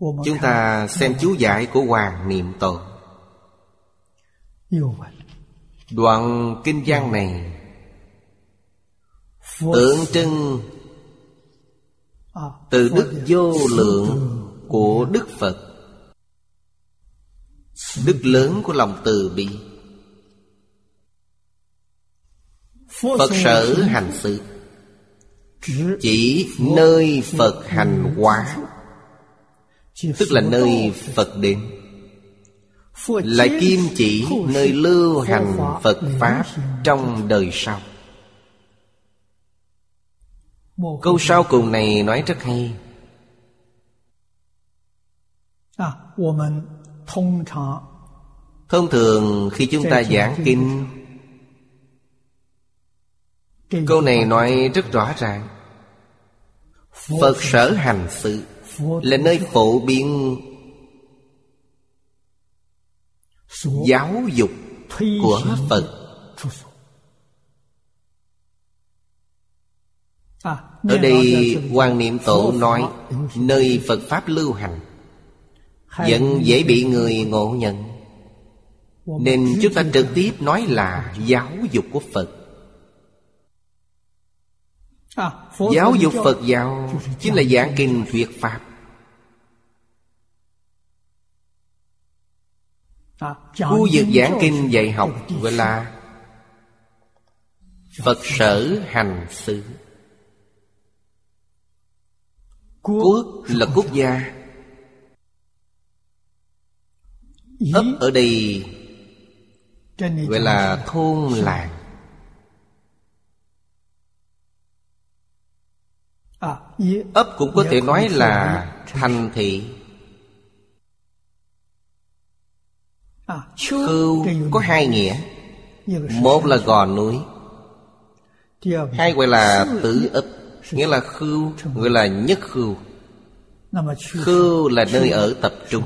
Chúng ta xem chú giải của Hoàng Niệm Tổ Đoạn kinh văn này Tượng trưng Từ đức vô lượng của Đức Phật. Đức lớn của lòng từ bi. Phật sở hành sự. Chỉ nơi Phật hành hóa. Tức là nơi Phật đến. Là kim chỉ nơi lưu hành Phật Pháp trong đời sau. Câu sau cùng này nói rất hay. Thông thường khi chúng ta giảng kinh Câu này nói rất rõ ràng. Phật sở hành sự Là nơi phổ biến Giáo dục của Phật. Ở đây quan niệm tổ nói Nơi Phật Pháp lưu hành Vẫn dễ bị người ngộ nhận. Nên chúng ta trực tiếp nói là giáo dục của Phật. Giáo dục Phật giáo Chính là giảng kinh thuyết Pháp Khu vực giảng kinh dạy học gọi là Phật sở hành sự Quốc là quốc gia. Ấp ở đây Gọi là thôn làng. Ấp cũng có thể nói là thành thị Khưu có hai nghĩa. Một là gò núi. Hai gọi là tử ấp Nghĩa là khưu Gọi là nhất khưu. Khưu là nơi ở tập trung.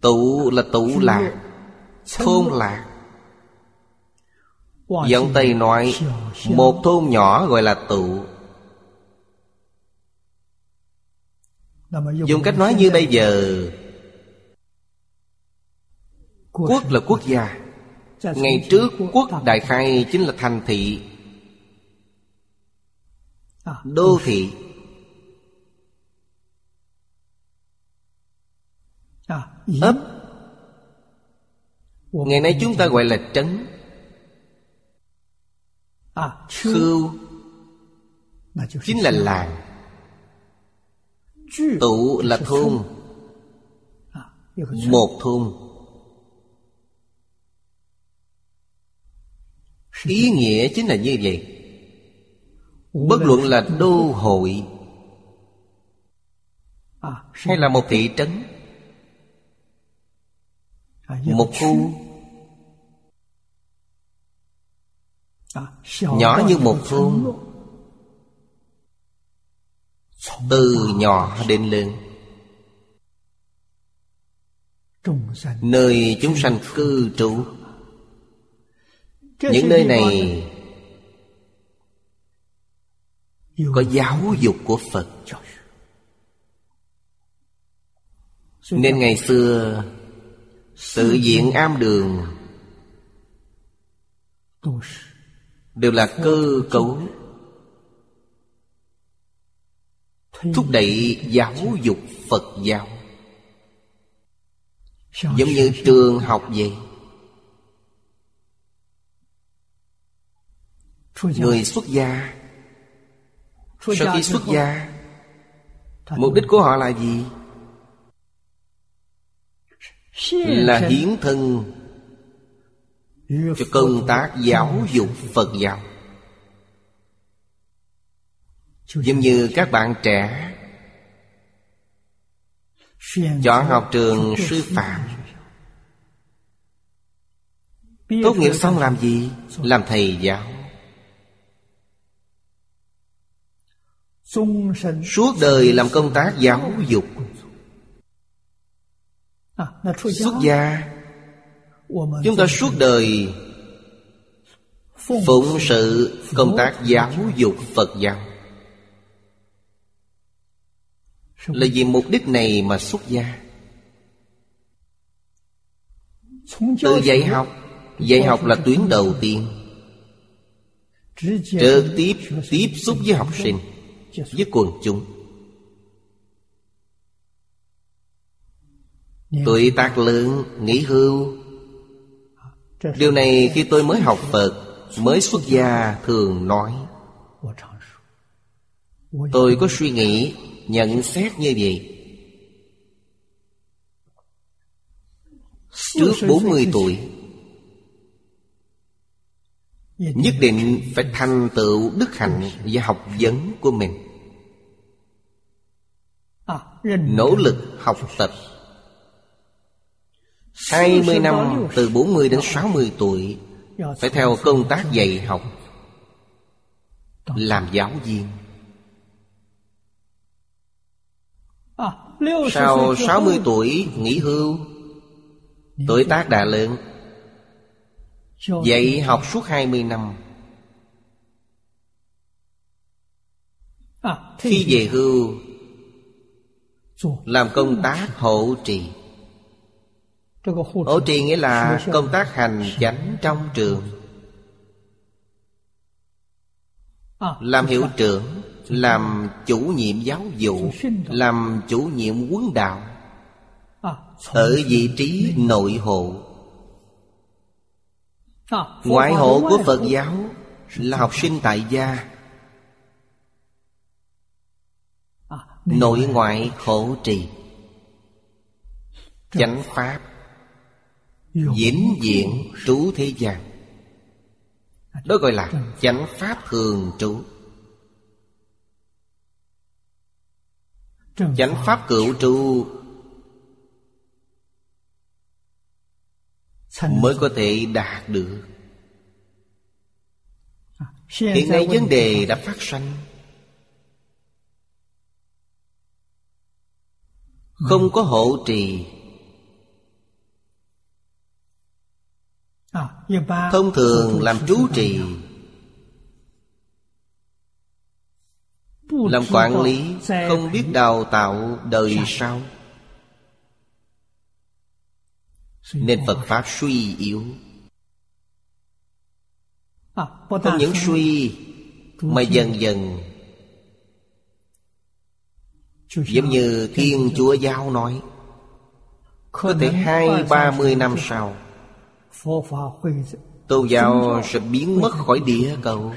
Tụ là tụ lạc Thôn lạc Giọng Tây nói Một thôn nhỏ gọi là tụ Dùng cách nói như bây giờ. Quốc là quốc gia. Ngày trước quốc đại khai chính là thành thị. Đô thị. Ấp. Ngày nay chúng ta gọi là trấn. Khưu. Chính là làng Tụ là thôn Một thôn Ý nghĩa chính là như vậy. Bất luận là đô hội Hay là một thị trấn. Một khu. Nhỏ như một thôn từ nhỏ đến lớn. Nơi chúng sanh cư trú. Những nơi này Có giáo dục của Phật. Nên ngày xưa, Tự diện am đường Đều là cơ cấu. thúc đẩy giáo dục phật giáo. Giống như trường học vậy. Người xuất gia, sau khi xuất gia, mục đích của họ là gì? Là hiến thân cho công tác giáo dục phật giáo giống như các bạn trẻ. Chọn học trường sư phạm. Tốt nghiệp xong làm gì? Làm thầy giáo. Suốt đời làm công tác giáo dục. Xuất gia. Chúng ta suốt đời phụng sự công tác giáo dục phật giáo. Là vì mục đích này mà xuất gia. Từ dạy học Dạy học là tuyến đầu tiên. Trực tiếp tiếp xúc với học sinh Với quần chúng. Tuổi tác lượng, nghỉ hưu. Điều này khi tôi mới học Phật Mới xuất gia thường nói. Tôi có suy nghĩ nhận xét như vậy. Trước 40 tuổi Nhất định phải thành tựu đức hạnh và học vấn của mình. Nỗ lực học tập. 20 năm từ 40 đến 60 tuổi Phải theo công tác dạy học Làm giáo viên. Sau 60 tuổi nghỉ hưu Tuổi tác đã lớn. Dạy học suốt 20 năm. Khi về hưu Làm công tác hộ trì. Hộ trì. nghĩa là công tác hành chánh trong trường. Làm hiệu trưởng làm chủ nhiệm giáo vụ làm chủ nhiệm quân đạo. Ở vị trí nội hộ. Ngoại hộ của phật giáo là học sinh tại gia. Nội ngoại hộ trì. Chánh pháp. Diễn diện trú thế gian. Đó gọi là chánh pháp thường trú. chánh pháp cửu trụ. Mới có thể đạt được. Hiện nay vấn đề đã phát sinh không có hộ trì. Thông thường làm chú trì. Làm quản lý không biết đào tạo đời sau. Nên Phật Pháp suy yếu. Không những suy Mà dần dần Giống như Thiên Chúa Giáo nói Có thể hai ba mươi năm sau Tôn giáo sẽ biến mất khỏi địa cầu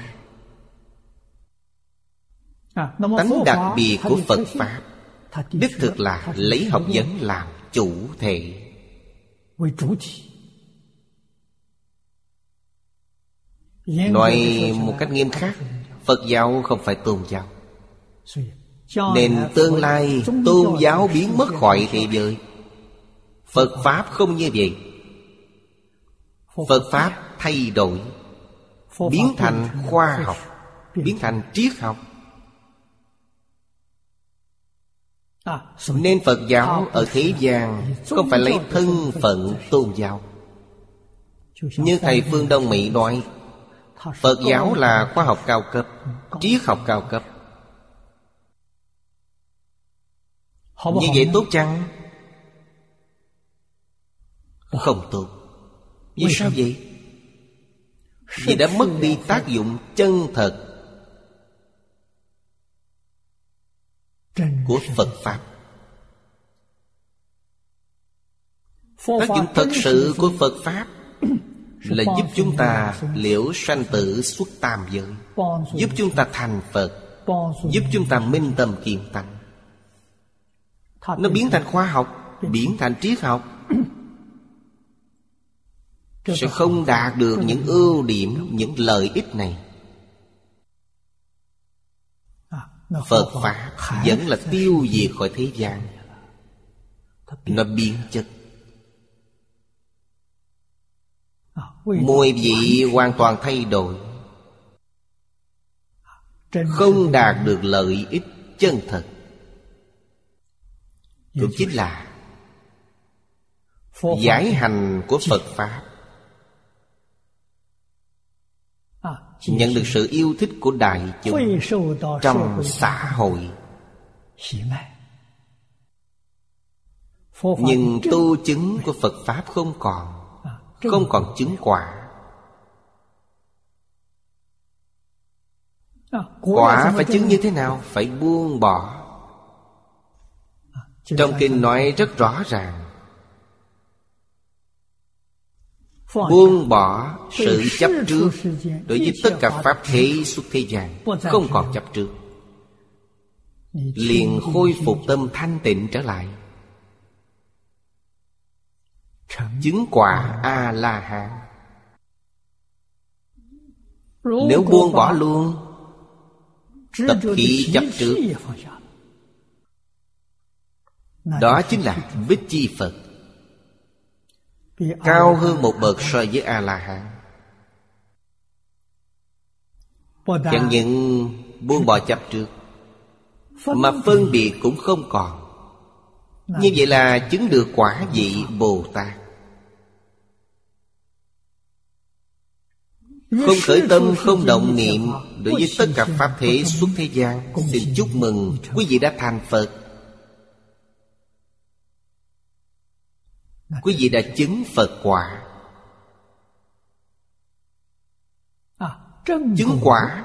tánh đặc biệt của phật pháp đích thực là lấy học vấn làm chủ thể. Nói một cách nghiêm khắc phật giáo không phải tôn giáo. Nên tương lai tôn giáo biến mất khỏi thế giới. Phật pháp không như vậy. Phật pháp thay đổi biến thành khoa học biến thành triết học. Nên Phật giáo ở thế gian Không phải lấy thân phận tôn giáo. Như Thầy Phương Đông Mỹ nói Phật giáo là khoa học cao cấp Triết học cao cấp. Như vậy tốt chăng? Không tốt. Vì sao vậy? Vì đã mất đi tác dụng chân thật của phật pháp. Tác dụng thật sự của phật pháp là giúp chúng ta liễu sanh tử xuất tam giới giúp chúng ta thành phật giúp chúng ta minh tâm kiên tánh. Nó biến thành khoa học biến thành triết học. Sẽ không đạt được những ưu điểm những lợi ích này. Phật Pháp vẫn là tiêu diệt khỏi thế gian. Nó biến chất. Mùi vị hoàn toàn thay đổi. Không đạt được lợi ích chân thật. Cũng chính là Giải hành của Phật Pháp Nhận được sự yêu thích của đại chúng Trong xã hội. Nhưng tu chứng của Phật Pháp không còn không còn chứng quả. Quả phải chứng như thế nào? Phải buông bỏ. Trong kinh nói rất rõ ràng Buông bỏ sự chấp trước Đối với tất cả Pháp thế xuất thế gian Không còn chấp trước. Liền khôi phục tâm thanh tịnh trở lại. Chứng quả A-la-hán. Nếu buông bỏ luôn Tập khí chấp trước. Đó chính là Bích Chi Phật Cao hơn một bậc so với A-la-hán. Chẳng những buông bỏ chấp trước Mà phân biệt cũng không còn. Như vậy là chứng được quả vị Bồ Tát Không khởi tâm không động niệm Đối với tất cả Pháp thể xuất thế gian Xin chúc mừng quý vị đã thành Phật Quý vị đã chứng Phật quả. Chứng quả.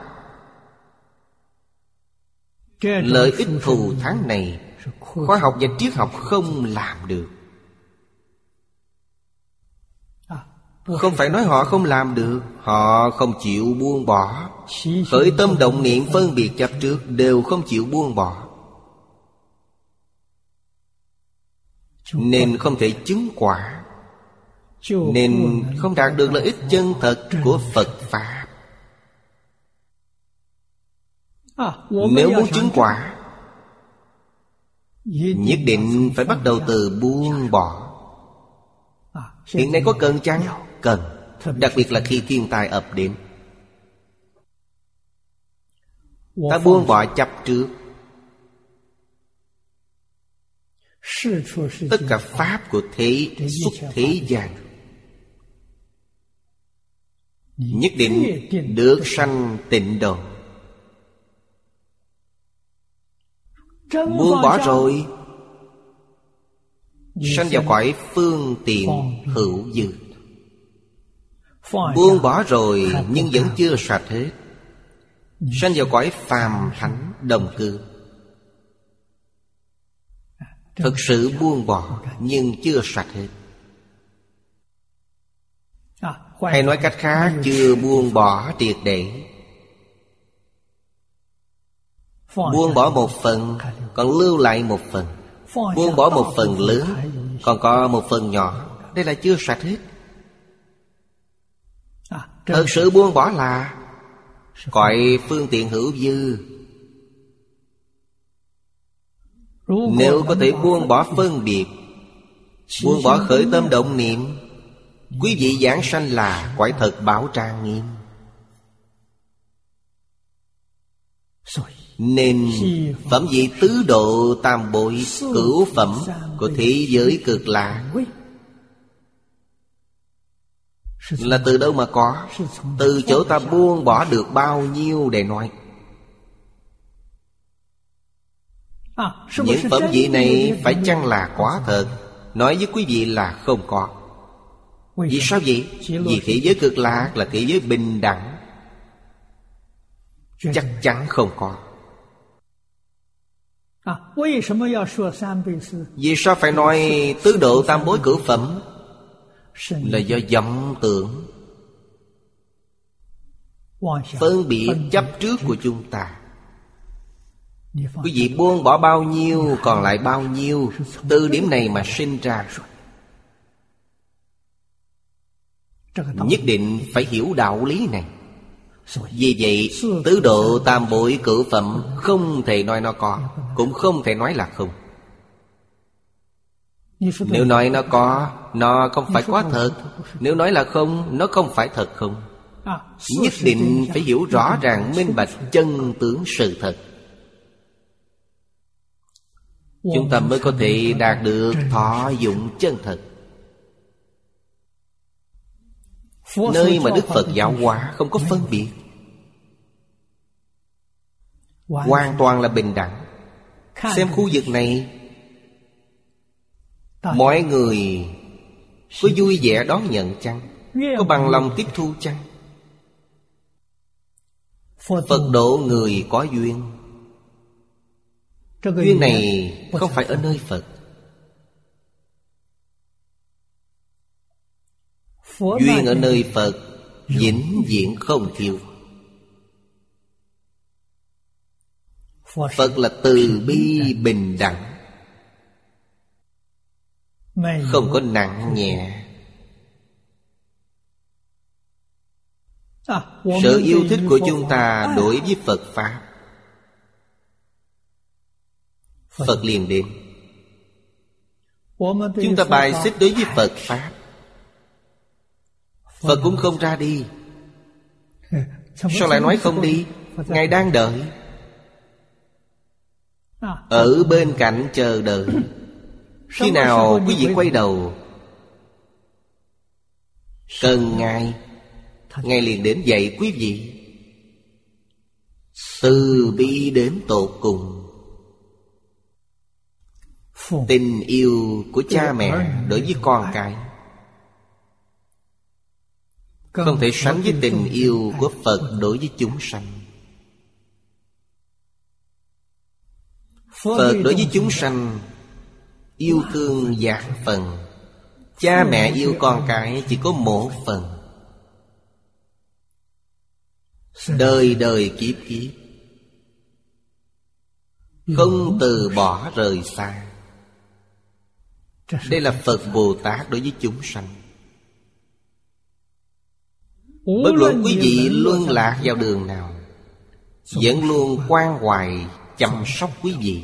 Lợi ích thù thắng này Khoa học và triết học không làm được. Không phải nói họ không làm được Họ không chịu buông bỏ. Khởi tâm động niệm phân biệt chấp trước Đều không chịu buông bỏ Nên không thể chứng quả. Nên không đạt được lợi ích chân thật của Phật Pháp. Nếu muốn chứng quả Nhất định phải bắt đầu từ buông bỏ. Hiện nay có cần chăng? Cần Đặc biệt là khi thiên tai ập đến. Ta buông bỏ chấp trước Tất cả Pháp của thế xuất thế gian. Nhất định được sanh tịnh độ. Buông bỏ rồi. Sanh vào cõi phương tiện hữu dư. Buông bỏ rồi nhưng vẫn chưa sạch hết. Sanh vào cõi phàm thánh đồng cư Thực sự buông bỏ, nhưng chưa sạch hết. Hay nói cách khác, chưa buông bỏ triệt để. Buông bỏ một phần, Còn lưu lại một phần. Buông bỏ một phần lớn, Còn có một phần nhỏ. Đây là chưa sạch hết. Thật sự buông bỏ là, Cõi phương tiện hữu dư Nếu có thể buông bỏ phân biệt Buông bỏ khởi tâm động niệm Quý vị giảng sanh là quải thật bảo trang nghiêm. Nên phẩm vị tứ độ tam bội Cửu phẩm của thế giới cực lạc. Là từ đâu mà có? Từ chỗ ta buông bỏ được bao nhiêu để nói Những phẩm vị này phải chăng là quá thật? Nói với quý vị là không có. Vì sao vậy? Vì thế giới cực lạc là thế giới bình đẳng. Chắc chắn không có. Vì sao phải nói tứ độ tam bối cử phẩm? Là do vọng tưởng. Phân biệt chấp trước. của chúng ta. Quý vị buông bỏ bao nhiêu Còn lại bao nhiêu Từ điểm này mà sinh ra. Nhất định phải hiểu đạo lý này. Vì vậy Tứ độ tam bội cử phẩm Không thể nói nó có Cũng không thể nói là không. Nếu nói nó có Nó không phải quá thật. Nếu nói là không Nó không phải thật không? Nhất định phải hiểu rõ ràng minh bạch chân tướng sự thật. Chúng ta mới có thể đạt được thọ dụng chân thật. Nơi mà Đức Phật giáo hóa không có phân biệt. Hoàn toàn là bình đẳng. Xem khu vực này. Mọi người Có vui vẻ đón nhận chăng? Có bằng lòng tiếp thu chăng? Phật độ người có duyên. Duyên này không phải ở nơi Phật. Duyên ở nơi Phật Vĩnh viễn không thiếu Phật là từ bi bình đẳng. Không có nặng nhẹ. Sự yêu thích của chúng ta đối với Phật Pháp. Phật liền đến. Chúng ta bài xích đối với Phật Pháp Phật cũng không ra đi. Sao lại nói không đi? Ngài đang đợi. Ở bên cạnh chờ đợi. Khi nào quý vị quay đầu? Cần Ngài. Ngài liền đến dạy quý vị. Từ bi đến tột cùng tình yêu của cha mẹ đối với con cái. Không thể sánh với tình yêu của phật đối với chúng sanh. Phật đối với chúng sanh yêu thương dạng phần. Cha mẹ yêu con cái chỉ có một phần. Đời đời kiếp kiếp. Không từ bỏ rời xa đây là phật bồ tát đối với chúng sanh. Bất luận quý vị luôn lạc vào đường nào vẫn luôn quan hoài chăm sóc quý vị.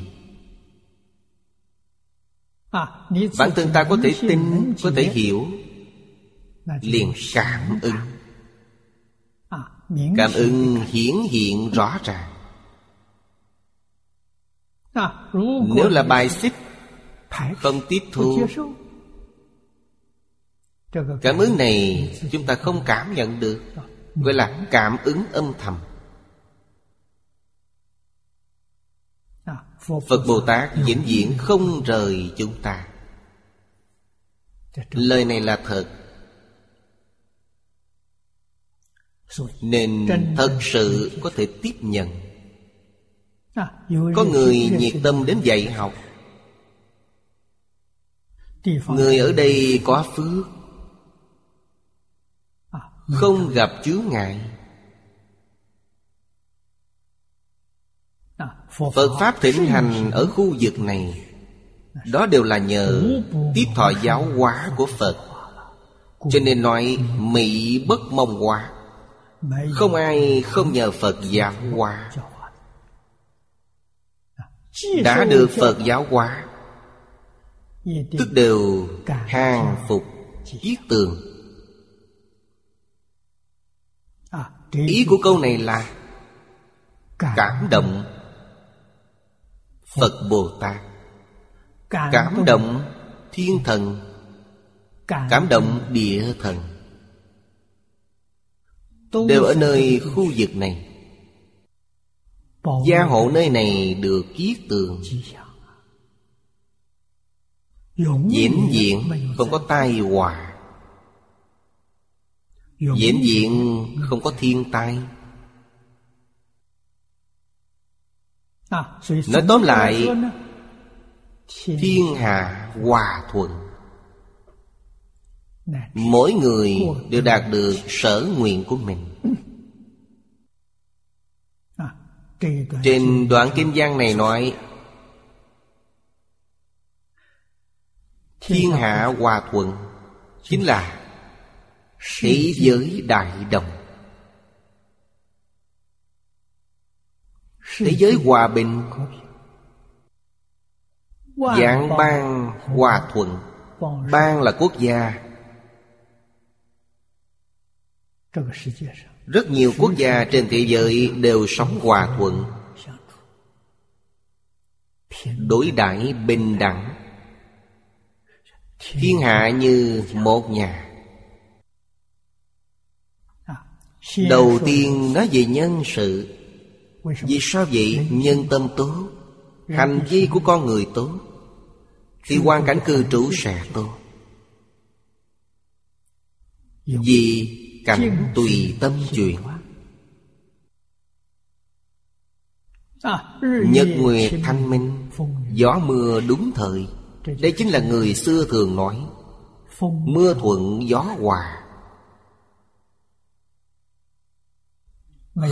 Bản thân ta có thể tin có thể hiểu. Liền cảm ứng. Cảm ứng hiển hiện rõ ràng. Nếu là bài xích không tiếp thu. cảm ứng này chúng ta không cảm nhận được. Gọi là cảm ứng âm thầm. Phật bồ tát vĩnh viễn không rời chúng ta. Lời này là thật. Nên thật sự có thể tiếp nhận. Có người nhiệt tâm đến dạy học Người ở đây có phước. Không gặp chướng ngại. Phật Pháp thịnh hành ở khu vực này. Đó đều là nhờ tiếp thọ giáo hóa của Phật. Cho nên nói Mỹ bất mong hóa Không ai không nhờ Phật giáo hóa. Đã được Phật giáo hóa tức đều hàng phục giết tường. À, ý của câu này là cảm động phật bồ tát. Cảm động thiên thần. Cảm động địa thần. Đều ở nơi khu vực này. Gia hộ nơi này được kiết tường. Diễn diện không có tai họa. Diễn diện không có thiên tai. Nói tóm lại Thiên hạ hòa thuận. Mỗi người đều đạt được sở nguyện của mình. Trên đoạn Kim Giang này nói Thiên hạ hòa thuận Chính là Thế giới đại đồng. Thế giới hòa bình Dạng bang hòa thuận Bang là quốc gia. Rất nhiều quốc gia trên thế giới đều sống hòa thuận Đối đãi bình đẳng. Thiên hạ như một nhà. Đầu tiên nói về nhân sự. Vì sao vậy? Nhân tâm tốt, Hành vi của con người tốt Thì quan cảnh cư trú sẽ tốt. Vì cảnh tùy tâm chuyển. Nhật nguyệt thanh minh, Gió mưa đúng thời. Đây chính là người xưa thường nói, Mưa thuận gió hòa.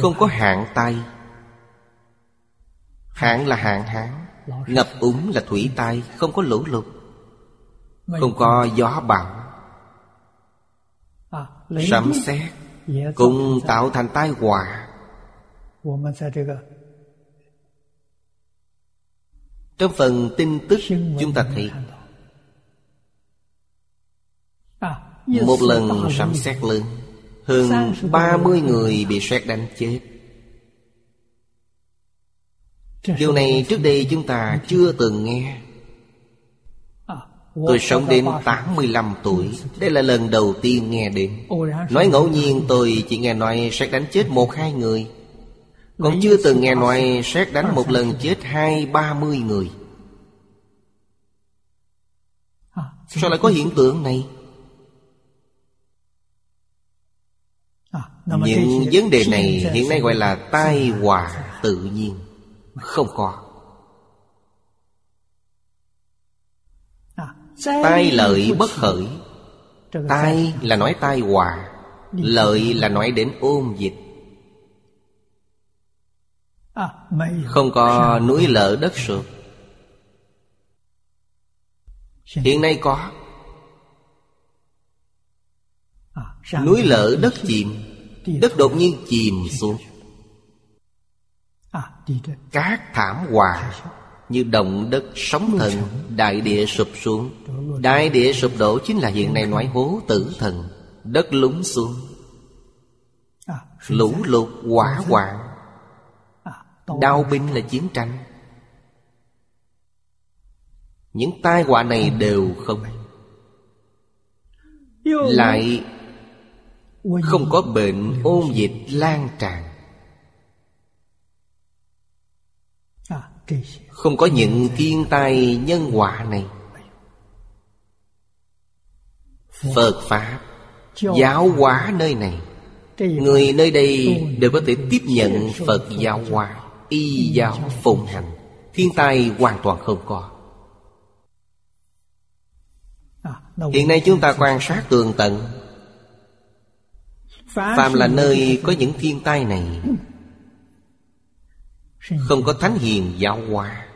Không có hạn tay Hạn là hạn hán, Ngập úng là thủy tai, Không có lũ lụt, Không có gió bão. Sấm sét Cũng tạo thành tai họa. Trong phần tin tức chúng ta thấy Một lần sấm xét lớn Hơn 30 người bị xét đánh chết. Điều này trước đây chúng ta chưa từng nghe. Tôi sống đến 85 tuổi Đây là lần đầu tiên nghe đến. Nói ngẫu nhiên tôi chỉ nghe nói sẽ đánh chết một hai người. Còn chưa từng nghe nói xét đánh một lần chết hai ba mươi người. Sao lại có hiện tượng này? Những vấn đề này hiện nay gọi là tai họa tự nhiên. Không có. Tai lợi bất khởi Tai là nói tai họa Lợi là nói đến ôm dịch. Không có núi lở đất sụp Hiện nay có. Núi lở đất chìm, Đất đột nhiên chìm xuống. Các thảm hòa Như động đất sóng thần, Đại địa sụp xuống. Đại địa sụp đổ chính là hiện nay nói hố tử thần, Đất lún xuống. Lũ lụt quả hoạn. Đao binh là chiến tranh. Những tai họa này đều không. Lại Không có bệnh ôn dịch lan tràn. Không có những thiên tai nhân họa này. Phật Pháp Giáo hóa nơi này. Người nơi đây đều có thể tiếp nhận Phật giáo hóa y giáo phụng hành, thiên tai hoàn toàn không có. Hiện nay chúng ta quan sát tường tận. Phàm là nơi có những thiên tai này, Không có thánh hiền giáo hóa,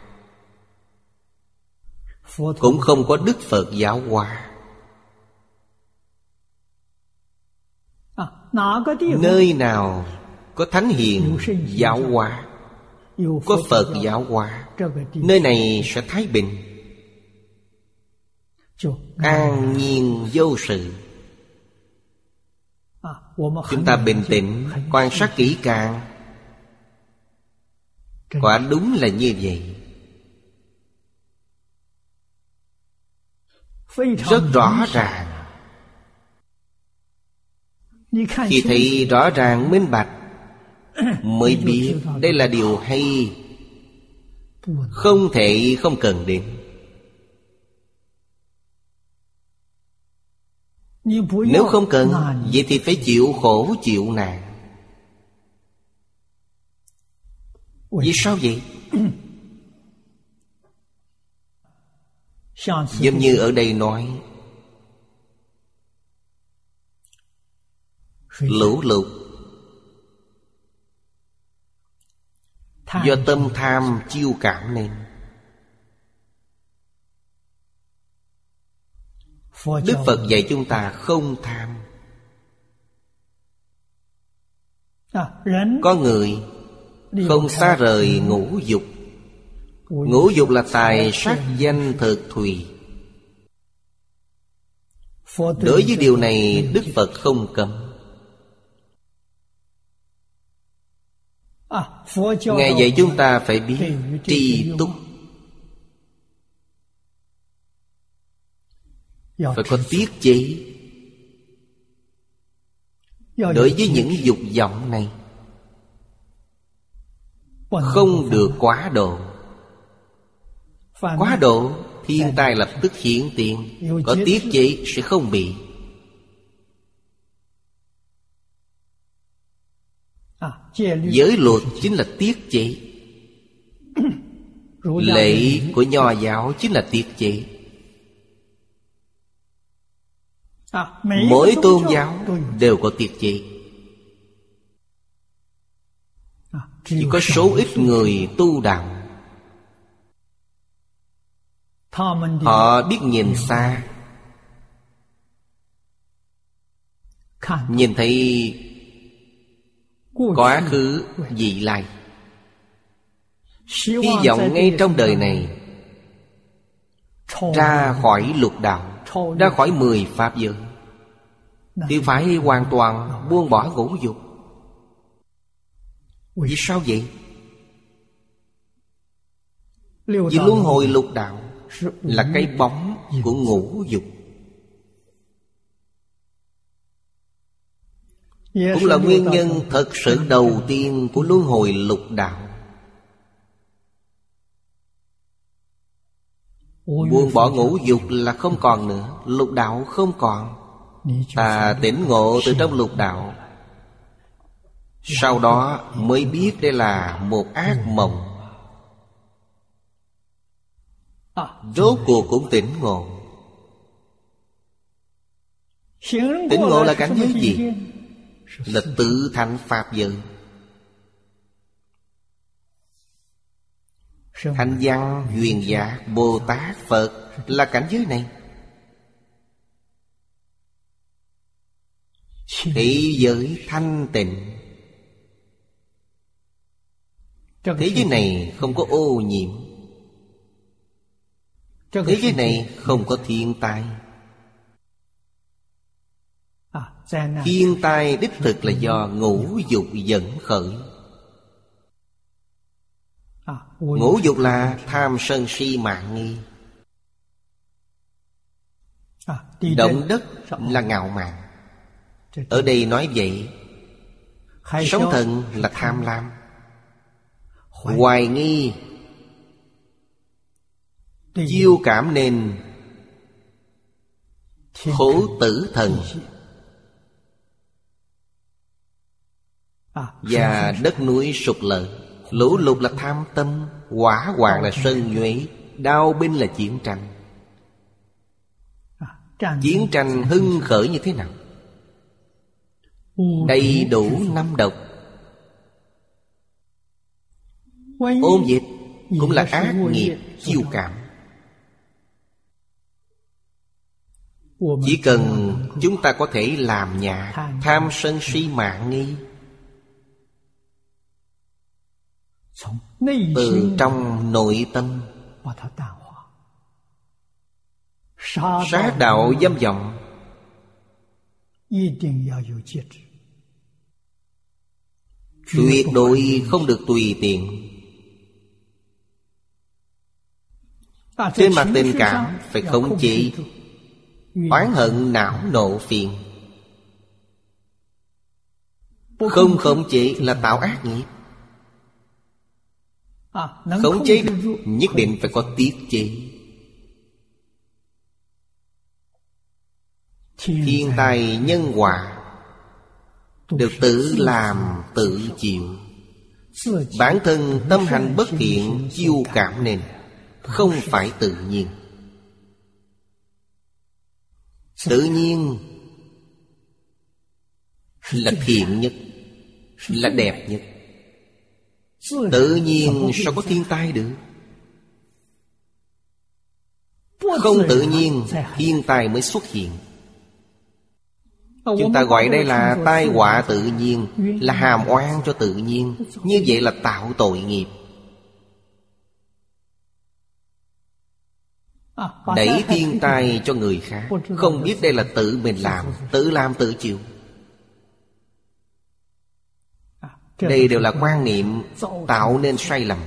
Cũng không có Đức Phật giáo hóa. Nơi nào có thánh hiền giáo hóa có phật giáo hóa nơi này sẽ thái bình. An nhiên vô sự. Chúng ta bình tĩnh quan sát kỹ càng. Quả đúng là như vậy. Rất rõ ràng. Khi thị rõ ràng minh bạch mới biết đây là điều hay. Không thể, không cần đến. Nếu không cần, vậy thì phải chịu khổ chịu nạn. Vì sao vậy? Giống như ở đây nói, lũ lụt Do tâm tham chiêu cảm nên. Đức Phật dạy chúng ta không tham. À, Có người không xa rời ngũ dục. Ngũ dục là tài sắc danh thực thùy. Đối với điều này Đức. Phật không cấm à, Phật giáo Ngài dạy chúng ta phải biết tri túc. Phải có tiết chế Đối với những dục vọng này. Không được quá độ. Quá độ Thiên tai lập tức hiện tiền. Có tiết chế sẽ không bị. Giới luật chính là tiết chế. [CLEARS THROAT] Lệ của nho giáo chính là tiết chế. Mỗi tôn giáo đều có tiết chế. Chỉ có số ít người tu đạo. Họ biết nhìn xa. Nhìn thấy quá khứ dị lai hy vọng ngay trong đời này ra khỏi lục đạo ra khỏi mười pháp giới. Thì phải hoàn toàn buông bỏ ngũ dục. Vì sao vậy? Vì luân hồi lục đạo là cái bóng của ngũ dục. cũng là nguyên nhân thật sự đầu tiên của luân hồi lục đạo. Buông bỏ ngũ dục là không còn nữa lục đạo không còn. Ta tỉnh ngộ từ trong lục đạo. Sau đó mới biết đây là một ác mộng. Rốt cuộc cũng tỉnh ngộ. Tỉnh ngộ là cảnh giới gì? là tự thánh pháp giới. Thánh văn, huyền giả, Bồ Tát, Phật Là cảnh giới này. Thế giới thanh tịnh. Thế giới này không có ô nhiễm. Thế giới này không có thiên tai. Thiên tai đích thực là do ngũ dục dẫn khởi. Ngũ dục là tham sân si mạng nghi. Động đất là ngạo mạn. Ở đây nói vậy Sống thần là tham lam. Hoài nghi Chiêu cảm nên Khổ tử thần. Và đất núi sụt lở. Lũ lụt là tham tâm Quả hoàng là sân nhuế. Đau binh là chiến tranh. Chiến tranh hưng khởi như thế nào? Đầy đủ năm độc. Ôn dịch cũng là ác nghiệp chiêu cảm. Chỉ cần chúng ta có thể làm nhà Tham sân si mạng nghi từ trong nội tâm. Sát đạo dâm vọng. Tuyệt đối không được tùy tiện. Trên mặt tình cảm phải khống chế. oán hận não nộ phiền. Không khống chế. là tạo ác nghiệp. Khống chế nhất định phải có tiết chế. Thiên tài nhân quả Được tự làm tự chịu. Bản thân tâm hành bất thiện chiêu cảm nên Không phải tự nhiên. Tự nhiên Là thiện nhất Là đẹp nhất. Tự nhiên sao có thiên tai được? Không tự nhiên, thiên tai mới xuất hiện. Chúng ta gọi đây là tai họa tự nhiên, Là hàm oan cho tự nhiên. Như vậy là tạo tội nghiệp. Đẩy thiên tai cho người khác. Không biết đây là tự mình làm, Tự làm tự chịu. Đây đều là quan niệm Tạo nên sai lầm.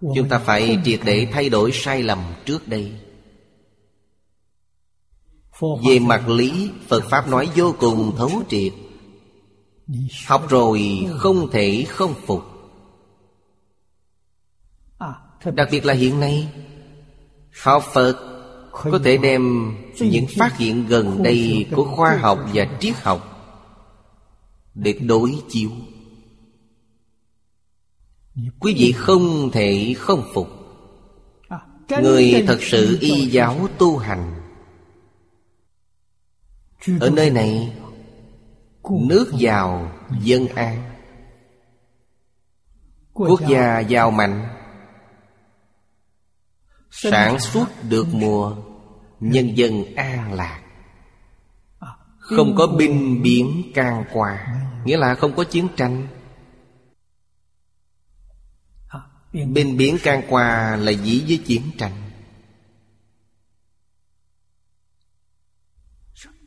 Chúng ta phải triệt để thay đổi sai lầm trước đây. Về mặt lý Phật Pháp nói vô cùng thấu triệt. Học rồi không thể không phục. Đặc biệt là hiện nay Học Phật Có thể đem những phát hiện gần đây Của khoa học và triết học để đối chiếu. Quý vị không thể không phục. Người thật sự y giáo tu hành. Ở nơi này, Nước giàu dân an. Quốc gia giàu mạnh. Sản xuất được mùa, Nhân dân an lạc. Không có binh biến can qua. Nghĩa là không có chiến tranh. Bên biển can qua là dĩ với chiến tranh.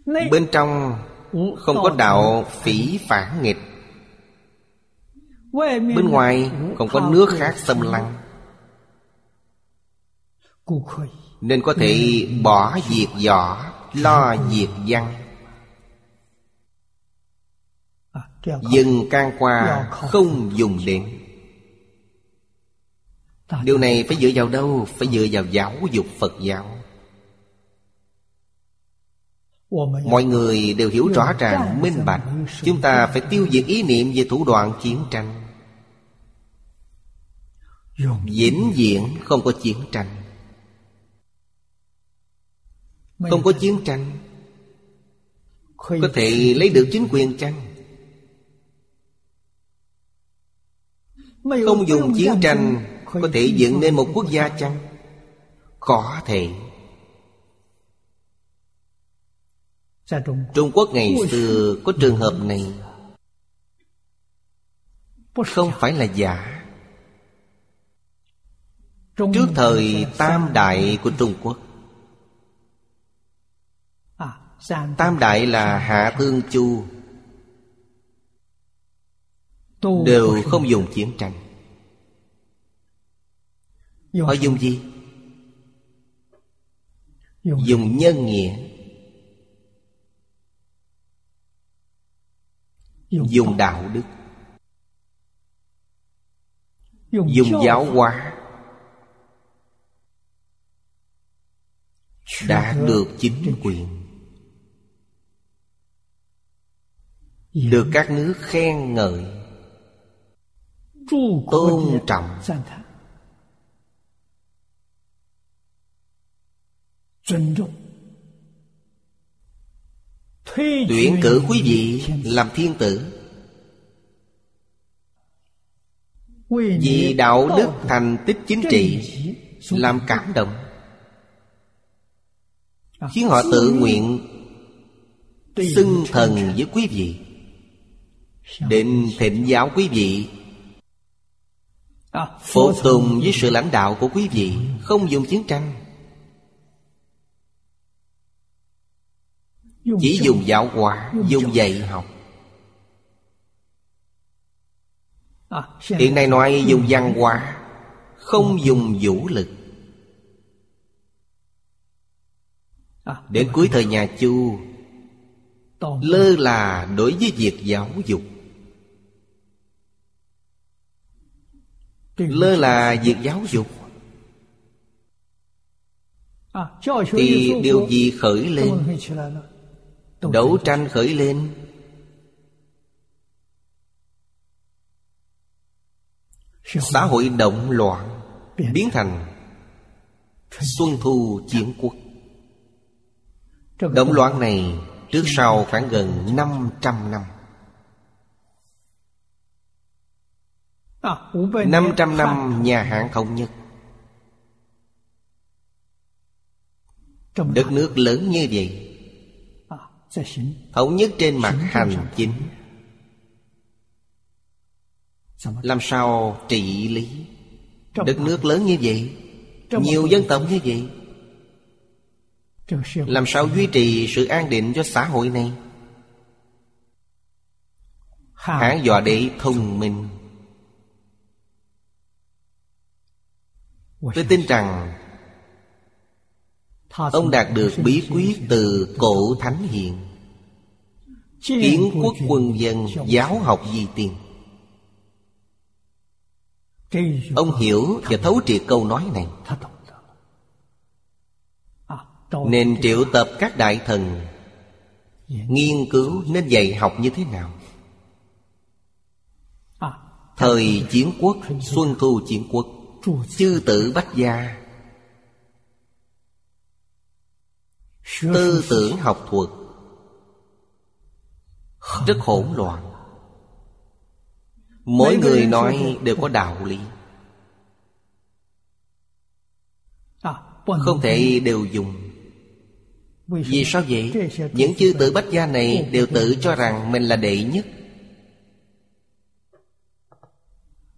Bên trong không có đạo phỉ phản nghịch. Bên ngoài không có nước khác xâm lăng. Nên có thể bỏ diệt võ Lo diệt văn. Dừng can qua không dùng đến Điều này phải dựa vào đâu? Phải dựa vào giáo dục Phật giáo. Mọi người đều hiểu rõ ràng, minh bạch. Chúng ta phải tiêu diệt ý niệm về thủ đoạn chiến tranh. Vĩnh viễn không có chiến tranh. Không có chiến tranh. Có thể lấy được chính quyền chăng? Không dùng chiến tranh Có thể dựng nên một quốc gia chăng? Có thể Trung Quốc. Ngày xưa có trường hợp này. Không phải là giả. Trước thời tam đại của Trung Quốc. Tam đại là Hạ Thương Chu Đều không dùng chiến tranh. Họ dùng gì? Dùng nhân nghĩa. Dùng đạo đức. Dùng giáo hóa. Đã được chính quyền. Được các nước khen ngợi Tôn trọng. Tuyển cử quý vị làm thiên tử. Vì đạo đức thành tích chính trị Làm cảm động, Khiến họ tự nguyện Xưng thần với quý vị, Định thịnh giáo quý vị. Phục tùng với sự lãnh đạo của quý vị Không dùng chiến tranh. Chỉ dùng giáo hóa Dùng dạy học. Hiện nay nói dùng văn hóa Không dùng vũ lực. Đến cuối thời nhà Chu Lơ là đối với việc giáo dục Lơ là việc giáo dục. Thì điều gì khởi lên? Đấu tranh khởi lên. Xã hội động loạn Biến thành Xuân thu chiến quốc. Động loạn này Trước sau khoảng gần 500 năm 500 năm nhà hạng thống nhất. Đất nước lớn như vậy thống nhất trên mặt hành chính. Làm sao trị lý? Đất nước lớn như vậy Nhiều dân tộc như vậy Làm sao duy trì sự an định cho xã hội này? Hãng dọa đệ thông minh. Tôi tin rằng Ông đạt được bí quyết từ cổ thánh hiện Kiến quốc quân dân giáo học di tiên Ông hiểu và thấu triệt câu nói này. Nên triệu tập các đại thần Nghiên cứu nên dạy học như thế nào? Thời chiến quốc Xuân thu chiến quốc. Chư tử bách gia. Tư tưởng học thuật. Rất hỗn loạn. Mỗi người nói đều có đạo lý. Không thể đều dùng. Vì sao vậy? Những chư tử bách gia này đều tự cho rằng mình là đệ nhất.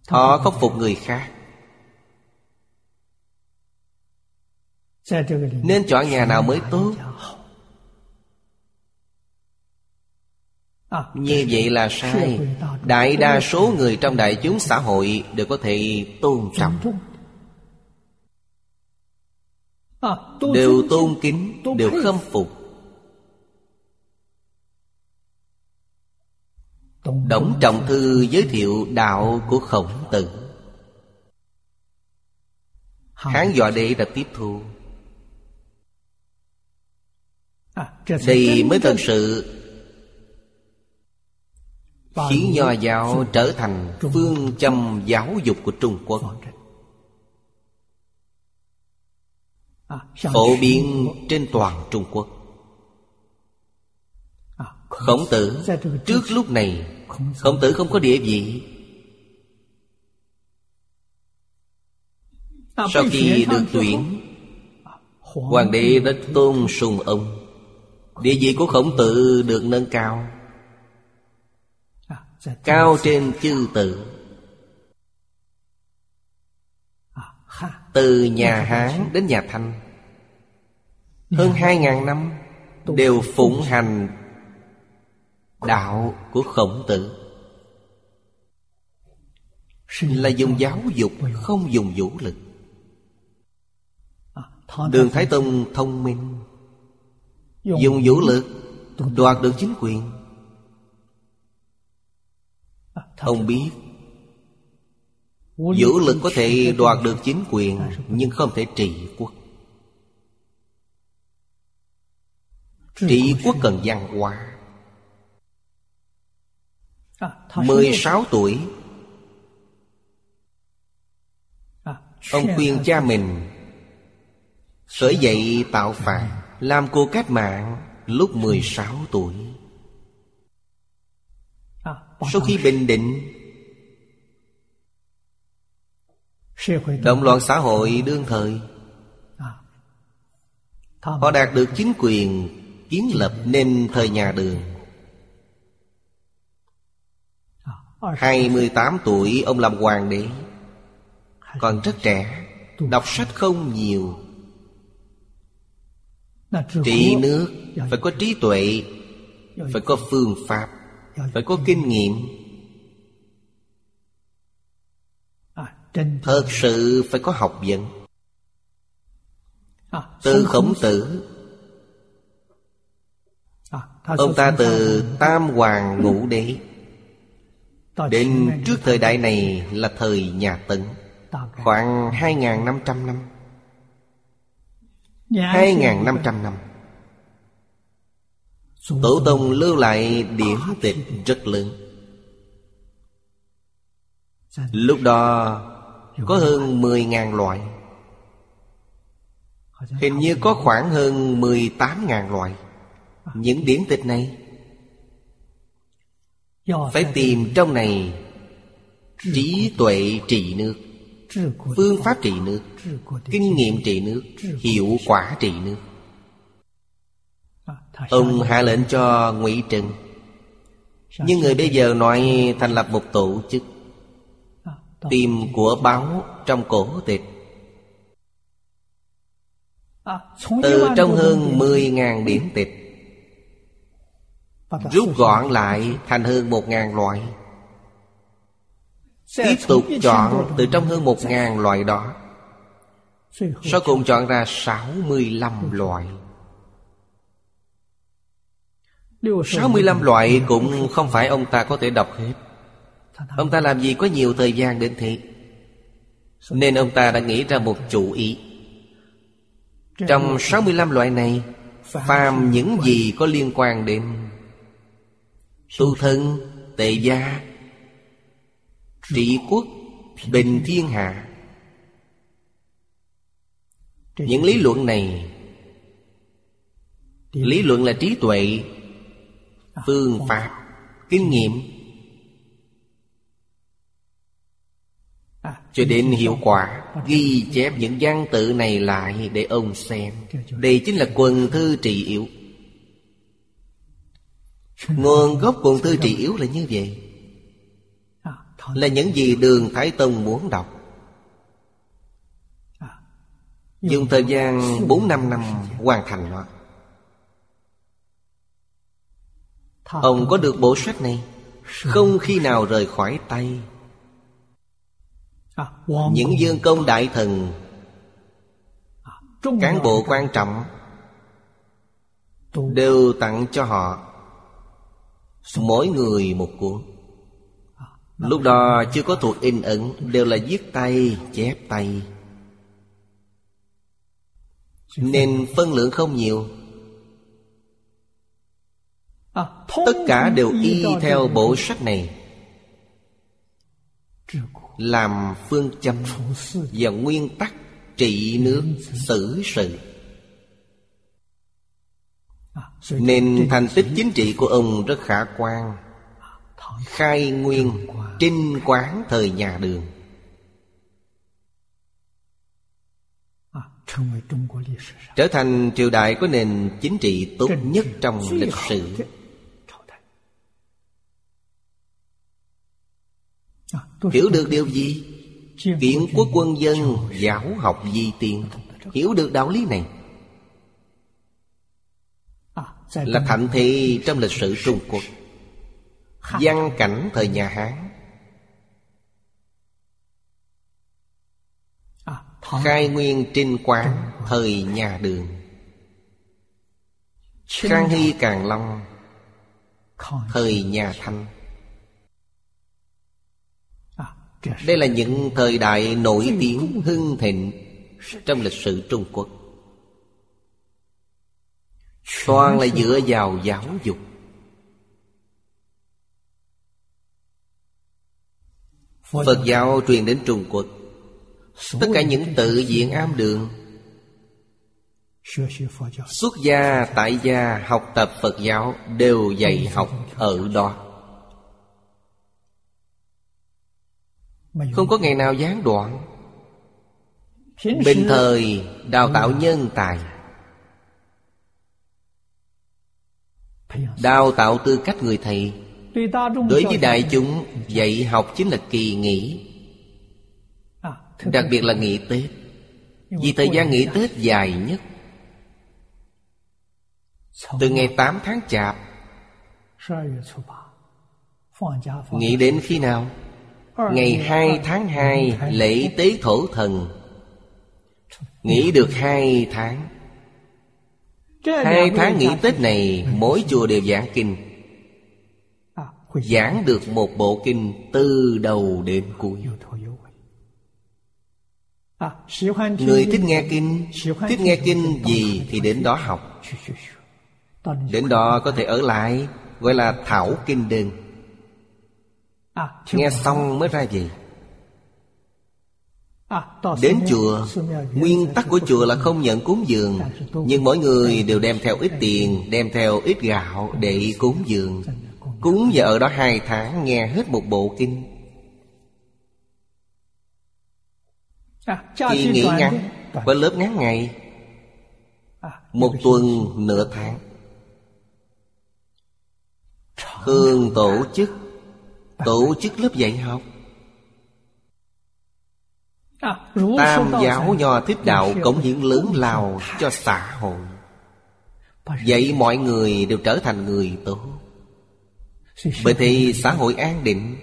Họ không phục người khác. Nên chọn nhà nào mới tốt. Như vậy là sai. Đại đa số người trong đại chúng xã hội Đều có thể tôn trọng. Đều tôn kính Đều khâm phục. Đổng Trọng Thư giới thiệu đạo của Khổng Tử. Khán Dọa Đệ đã tiếp thu. Đây mới thật sự Khiến Nho giáo trở thành phương châm giáo dục của Trung Quốc. Phổ biến trên toàn Trung Quốc. Khổng tử trước lúc này Khổng tử. không có địa vị. Sau khi được tuyển Hoàng đế đã tôn sùng ông. Địa vị của khổng tử được nâng cao. Cao trên chư tử. Từ nhà Hán đến nhà Thanh. Hơn hai ngàn năm Đều phụng hành Đạo của khổng tử. Là dùng giáo dục, Không dùng vũ lực. Đường Thái Tông thông minh dùng vũ lực đoạt được chính quyền. Không biết. Vũ lực có thể đoạt được chính quyền nhưng không thể trị quốc. Trị quốc cần văn hóa. 16 tuổi. Ông khuyên cha mình Khởi dậy tạo phạt làm cô cách mạng lúc 16 tuổi. Sau khi Bình Định Động. loạn xã hội đương thời. Họ đạt được chính quyền kiến lập nên thời nhà đường. 28 tuổi ông làm hoàng đế. Còn rất trẻ Đọc sách không nhiều trị nước phải có trí tuệ phải có phương pháp phải có kinh nghiệm. Thật sự phải có học vấn. Từ khổng tử. Ông ta từ tam hoàng ngũ đế. Đến trước thời đại này là thời nhà tấn khoảng 2.500 năm. Dạ, 2.500 năm Tổ tông lưu lại điểm tịch rất lớn. Lúc đó, có hơn 10.000 loại. Hình như có khoảng hơn 18.000 loại. Những điển tịch này Phải tìm trong này Trí tuệ trị nước phương pháp trị nước kinh nghiệm trị nước hiệu quả trị nước. ông hạ lệnh cho ngụy trừng. Nhưng người bây giờ nói thành lập một tổ chức tìm của báo trong cổ tịch. Từ trong hơn 10.000 điển tịch Rút gọn lại thành hơn 1.000 loại Tiếp tục chọn từ trong hơn một ngàn loại đó. Sau cùng chọn ra 65 loại. 65 loại cũng không phải ông ta có thể đọc hết. Ông ta làm gì có nhiều thời gian đến thế Nên ông ta đã nghĩ ra một chủ ý. Trong 65 loại này Phàm những gì có liên quan đến Tu thân, tệ gia, Trị quốc, bình thiên hạ. Những lý luận này Lý luận là trí tuệ Phương pháp Kinh nghiệm. Cho đến hiệu quả Ghi chép những văn tự này lại Để ông xem. Đây chính là quần thư trị yếu. Nguồn gốc quần thư trị yếu là như vậy. Là những gì đường Thái Tông muốn đọc. Dùng thời gian 4-5 năm hoàn thành nó. Ông có được bộ sách này? Không khi nào rời khỏi tay. Những dương công đại thần, Cán bộ quan trọng, Đều tặng cho họ. Mỗi người một cuốn. Lúc đó chưa có thuộc in ẩn Đều là viết tay, chép tay. Nên phân lượng không nhiều. Tất cả đều y theo bộ sách này. Làm phương châm Và nguyên tắc trị nước xử sự. Nên thành tích chính trị của ông rất khả quan khai nguyên trinh quán thời nhà đường. Trở thành triều đại có nền chính trị tốt nhất trong lịch sử. Hiểu được điều gì? Kiện quốc quân dân giáo học di tiên. Hiểu được đạo lý này. Là thành thị trong lịch sử trung quốc văn cảnh thời nhà hán. Khai nguyên trinh quán thời nhà đường. Khang hy càng long thời nhà thanh. Đây là những thời đại nổi tiếng hưng thịnh trong lịch sử trung quốc. Toàn là dựa vào giáo dục. Phật giáo truyền đến Trung Quốc. Tất cả những tự diện am đường. Xuất gia, tại gia, học tập Phật giáo Đều dạy học ở đó. Không có ngày nào gián đoạn. Bình thời đào tạo nhân tài. Đào tạo tư cách người thầy. Đối với đại chúng Dạy học chính là kỳ nghỉ. Đặc biệt là nghỉ Tết. Vì thời gian nghỉ Tết dài nhất. Từ ngày 8 tháng Chạp. Nghỉ đến khi nào? Ngày 2 tháng 2 lễ tế thổ thần. Nghỉ được 2 tháng. Hai tháng nghỉ Tết này Mỗi chùa đều giảng kinh giảng được một bộ kinh từ đầu đến cuối. Người thích nghe kinh, thích nghe kinh gì thì đến đó học. Đến đó có thể ở lại, gọi là thảo kinh đơn nghe xong mới ra về. Đến chùa, Nguyên tắc của chùa là không nhận cúng dường, Nhưng mỗi người đều đem theo ít tiền, Đem theo ít gạo để cúng dường. Cúng và ở đó hai tháng nghe hết một bộ kinh. À, Kỳ nghỉ ngắn Có lớp ngắn ngày. À, Một tuần nửa tháng. Thường tổ chức Tổ chức lớp dạy học. À, Tam giáo nho thích đạo cống hiến lớn lao cho xã hội. Dạy mọi người đều trở thành người tốt Bởi thì xã hội an định.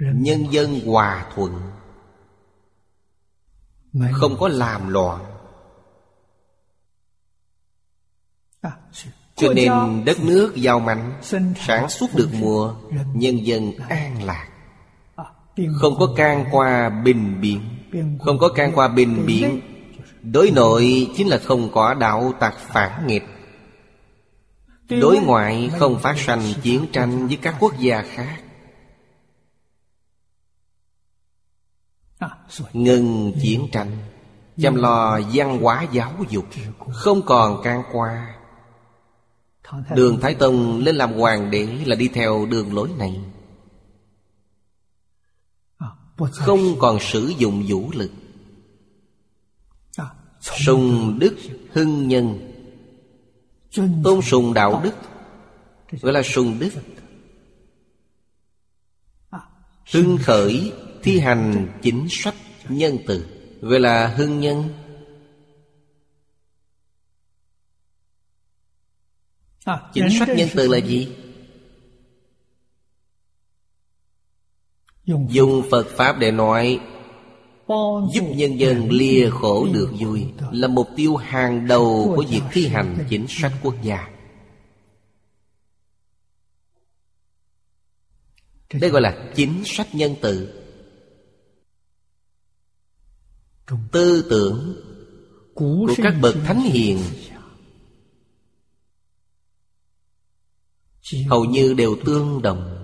Nhân dân hòa thuận. Không có làm loạn. À, Cho nên đất nước giàu mạnh sản xuất được mùa Nhân dân an lạc. À, Không có can qua bình biện quân- Không có can qua bình biện đấy. Đối nội chính là không có đạo tặc phản nghịch Đối ngoại không phát sanh chiến tranh với các quốc gia khác. À, Ngừng chiến tranh Chăm lo văn hóa giáo dục Không còn can qua. Đường Thái Tông lên làm hoàng đế là đi theo đường lối này. À, Không còn sử dụng vũ lực. À, Sùng đức hưng nhân Tôn sùng đạo đức, Gọi là sùng đức Hưng khởi thi hành chính sách nhân từ, Gọi là hưng nhân Chính sách nhân từ là gì? dùng Phật Pháp để nói giúp nhân dân lìa khổ được vui là mục tiêu hàng đầu của việc thi hành chính sách quốc gia. Đây gọi là chính sách nhân tự tư tưởng của các bậc thánh hiền hầu như đều tương đồng.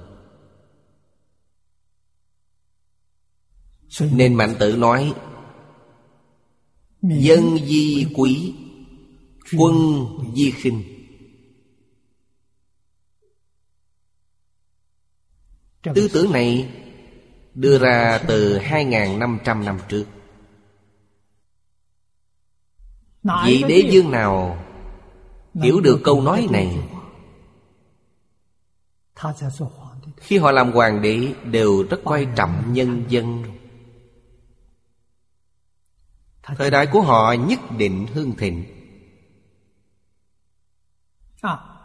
Nên mạnh tử nói, Dân di quý Quân di khinh. Tư tưởng này đưa ra từ 2.500 năm trước. Vị đế dương nào hiểu được câu nói này, Khi họ làm hoàng đế đều rất quan trọng nhân dân Thời đại của họ nhất định hương thịnh.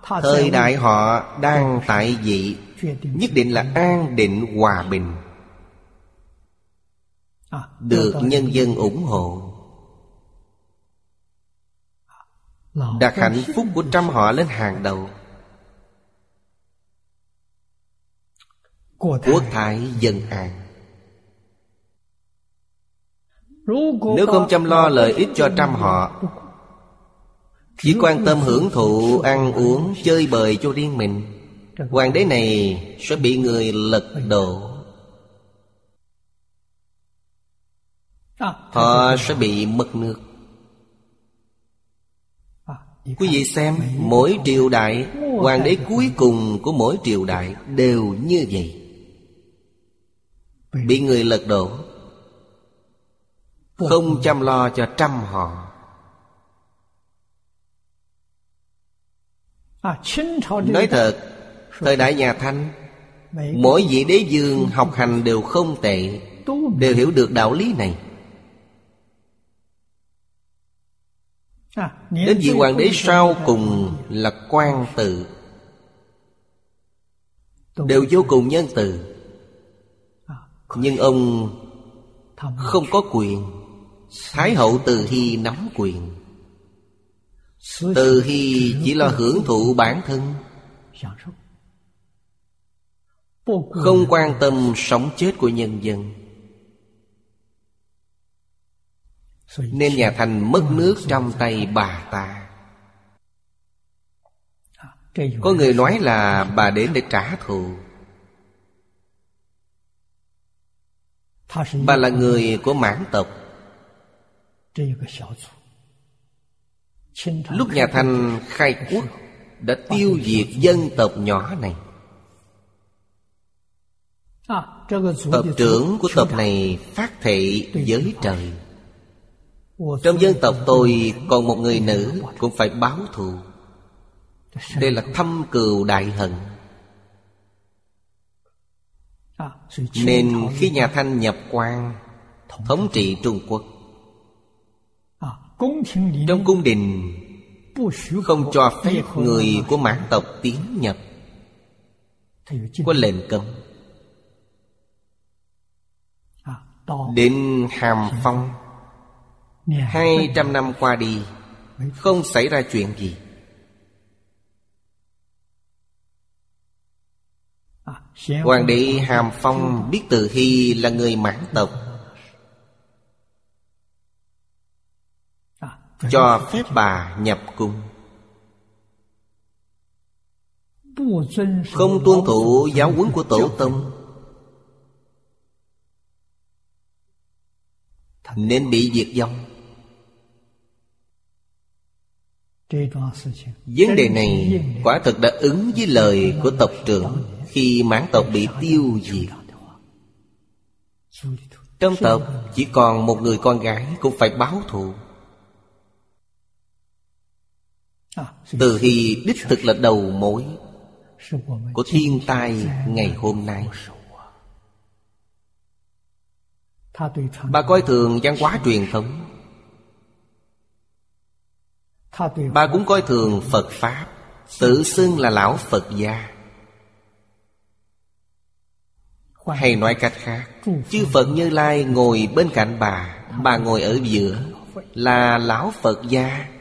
Thời đại họ đang tại vị Nhất định là an định hòa bình. Được nhân dân ủng hộ. Đặt hạnh phúc của trăm họ lên hàng đầu. Quốc thái dân an. Nếu không chăm lo lợi ích cho trăm họ Chỉ quan tâm hưởng thụ, ăn uống, chơi bời cho riêng mình Hoàng đế này sẽ bị người lật đổ. Họ sẽ bị mất nước. Quý vị xem Mỗi triều đại Hoàng đế cuối cùng của mỗi triều đại Đều như vậy. Bị người lật đổ. Không chăm lo cho trăm họ. Nói thật Thời đại nhà Thanh Mỗi vị đế dương học hành đều không tệ Đều hiểu được đạo lý này. Đến vị hoàng đế sau cùng là quan tự. Đều vô cùng nhân từ. Nhưng ông không có quyền. Thái hậu Từ Hy nắm quyền. Từ Hy chỉ lo hưởng thụ bản thân. Không quan tâm sống chết của nhân dân. Nên nhà thành mất nước trong tay bà ta. Có người nói là bà đến để trả thù. Bà là người của mãn tộc. Lúc nhà Thanh khai quốc Đã tiêu diệt dân tộc nhỏ này. Tộc trưởng của tộc này phát thị giới trời. Trong dân tộc tôi còn một người nữ cũng phải báo thù. Đây là thâm cừu đại hận. À, Nên khi nhà Thanh nhập quan Thống trị Trung Quốc trong cung đình Không cho phép người của mãn tộc tiến nhập. Có lệnh cấm. Đến Hàm Phong. Hai trăm năm qua đi Không xảy ra chuyện gì. Hoàng đế Hàm Phong biết Từ Hy là người mãn tộc cho phép. bà nhập cung. Không tuân thủ giáo huấn của tổ tông. Nên bị diệt vong. Vấn đề này quả thực đã ứng với lời của tộc trưởng khi mãn tộc bị tiêu diệt. Trong tộc chỉ còn một người con gái cũng phải báo thù. từ hy đích thực là đầu mối của thiên tai ngày hôm nay. bà coi thường văn hóa truyền thống. Bà cũng coi thường phật pháp tự xưng là lão phật gia. Hay nói cách khác chư phật như lai ngồi bên cạnh bà bà ngồi ở giữa là lão phật gia.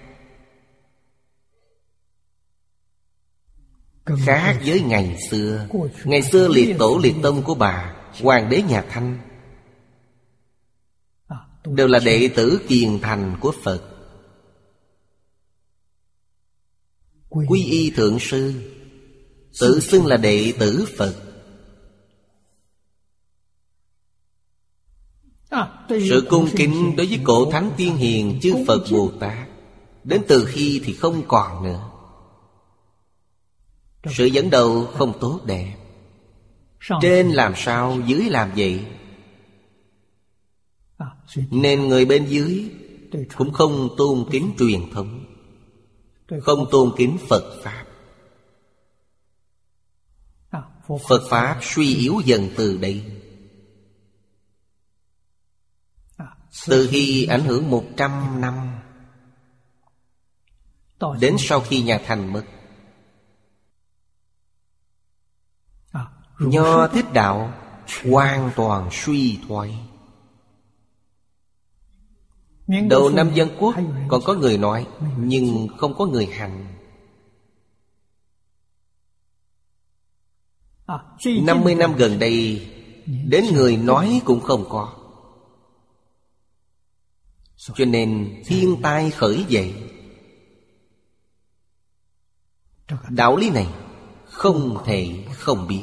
Khác với ngày xưa. Ngày xưa liệt tổ liệt tông của bà, Hoàng đế nhà Thanh, Đều là đệ tử kiền thành của Phật. Quy y thượng sư, Tự xưng là đệ tử Phật. Sự cung kính đối với cổ thánh tiên hiền chư Phật Bồ Tát, Đến từ khi thì không còn nữa sự dẫn đầu không tốt đẹp. Trên làm sao dưới làm vậy nên người bên dưới cũng không tôn kính truyền thống không tôn kính phật pháp. Phật pháp suy yếu dần từ đây. Từ khi ảnh hưởng một trăm năm đến sau khi nhà thành mất Nho thích đạo Hoàn toàn suy thoái. Đầu năm dân quốc còn có người nói Nhưng không có người hành. Năm mươi năm gần đây Đến người nói cũng không có. Cho nên thiên tai khởi dậy. Đạo lý này không thể không biết.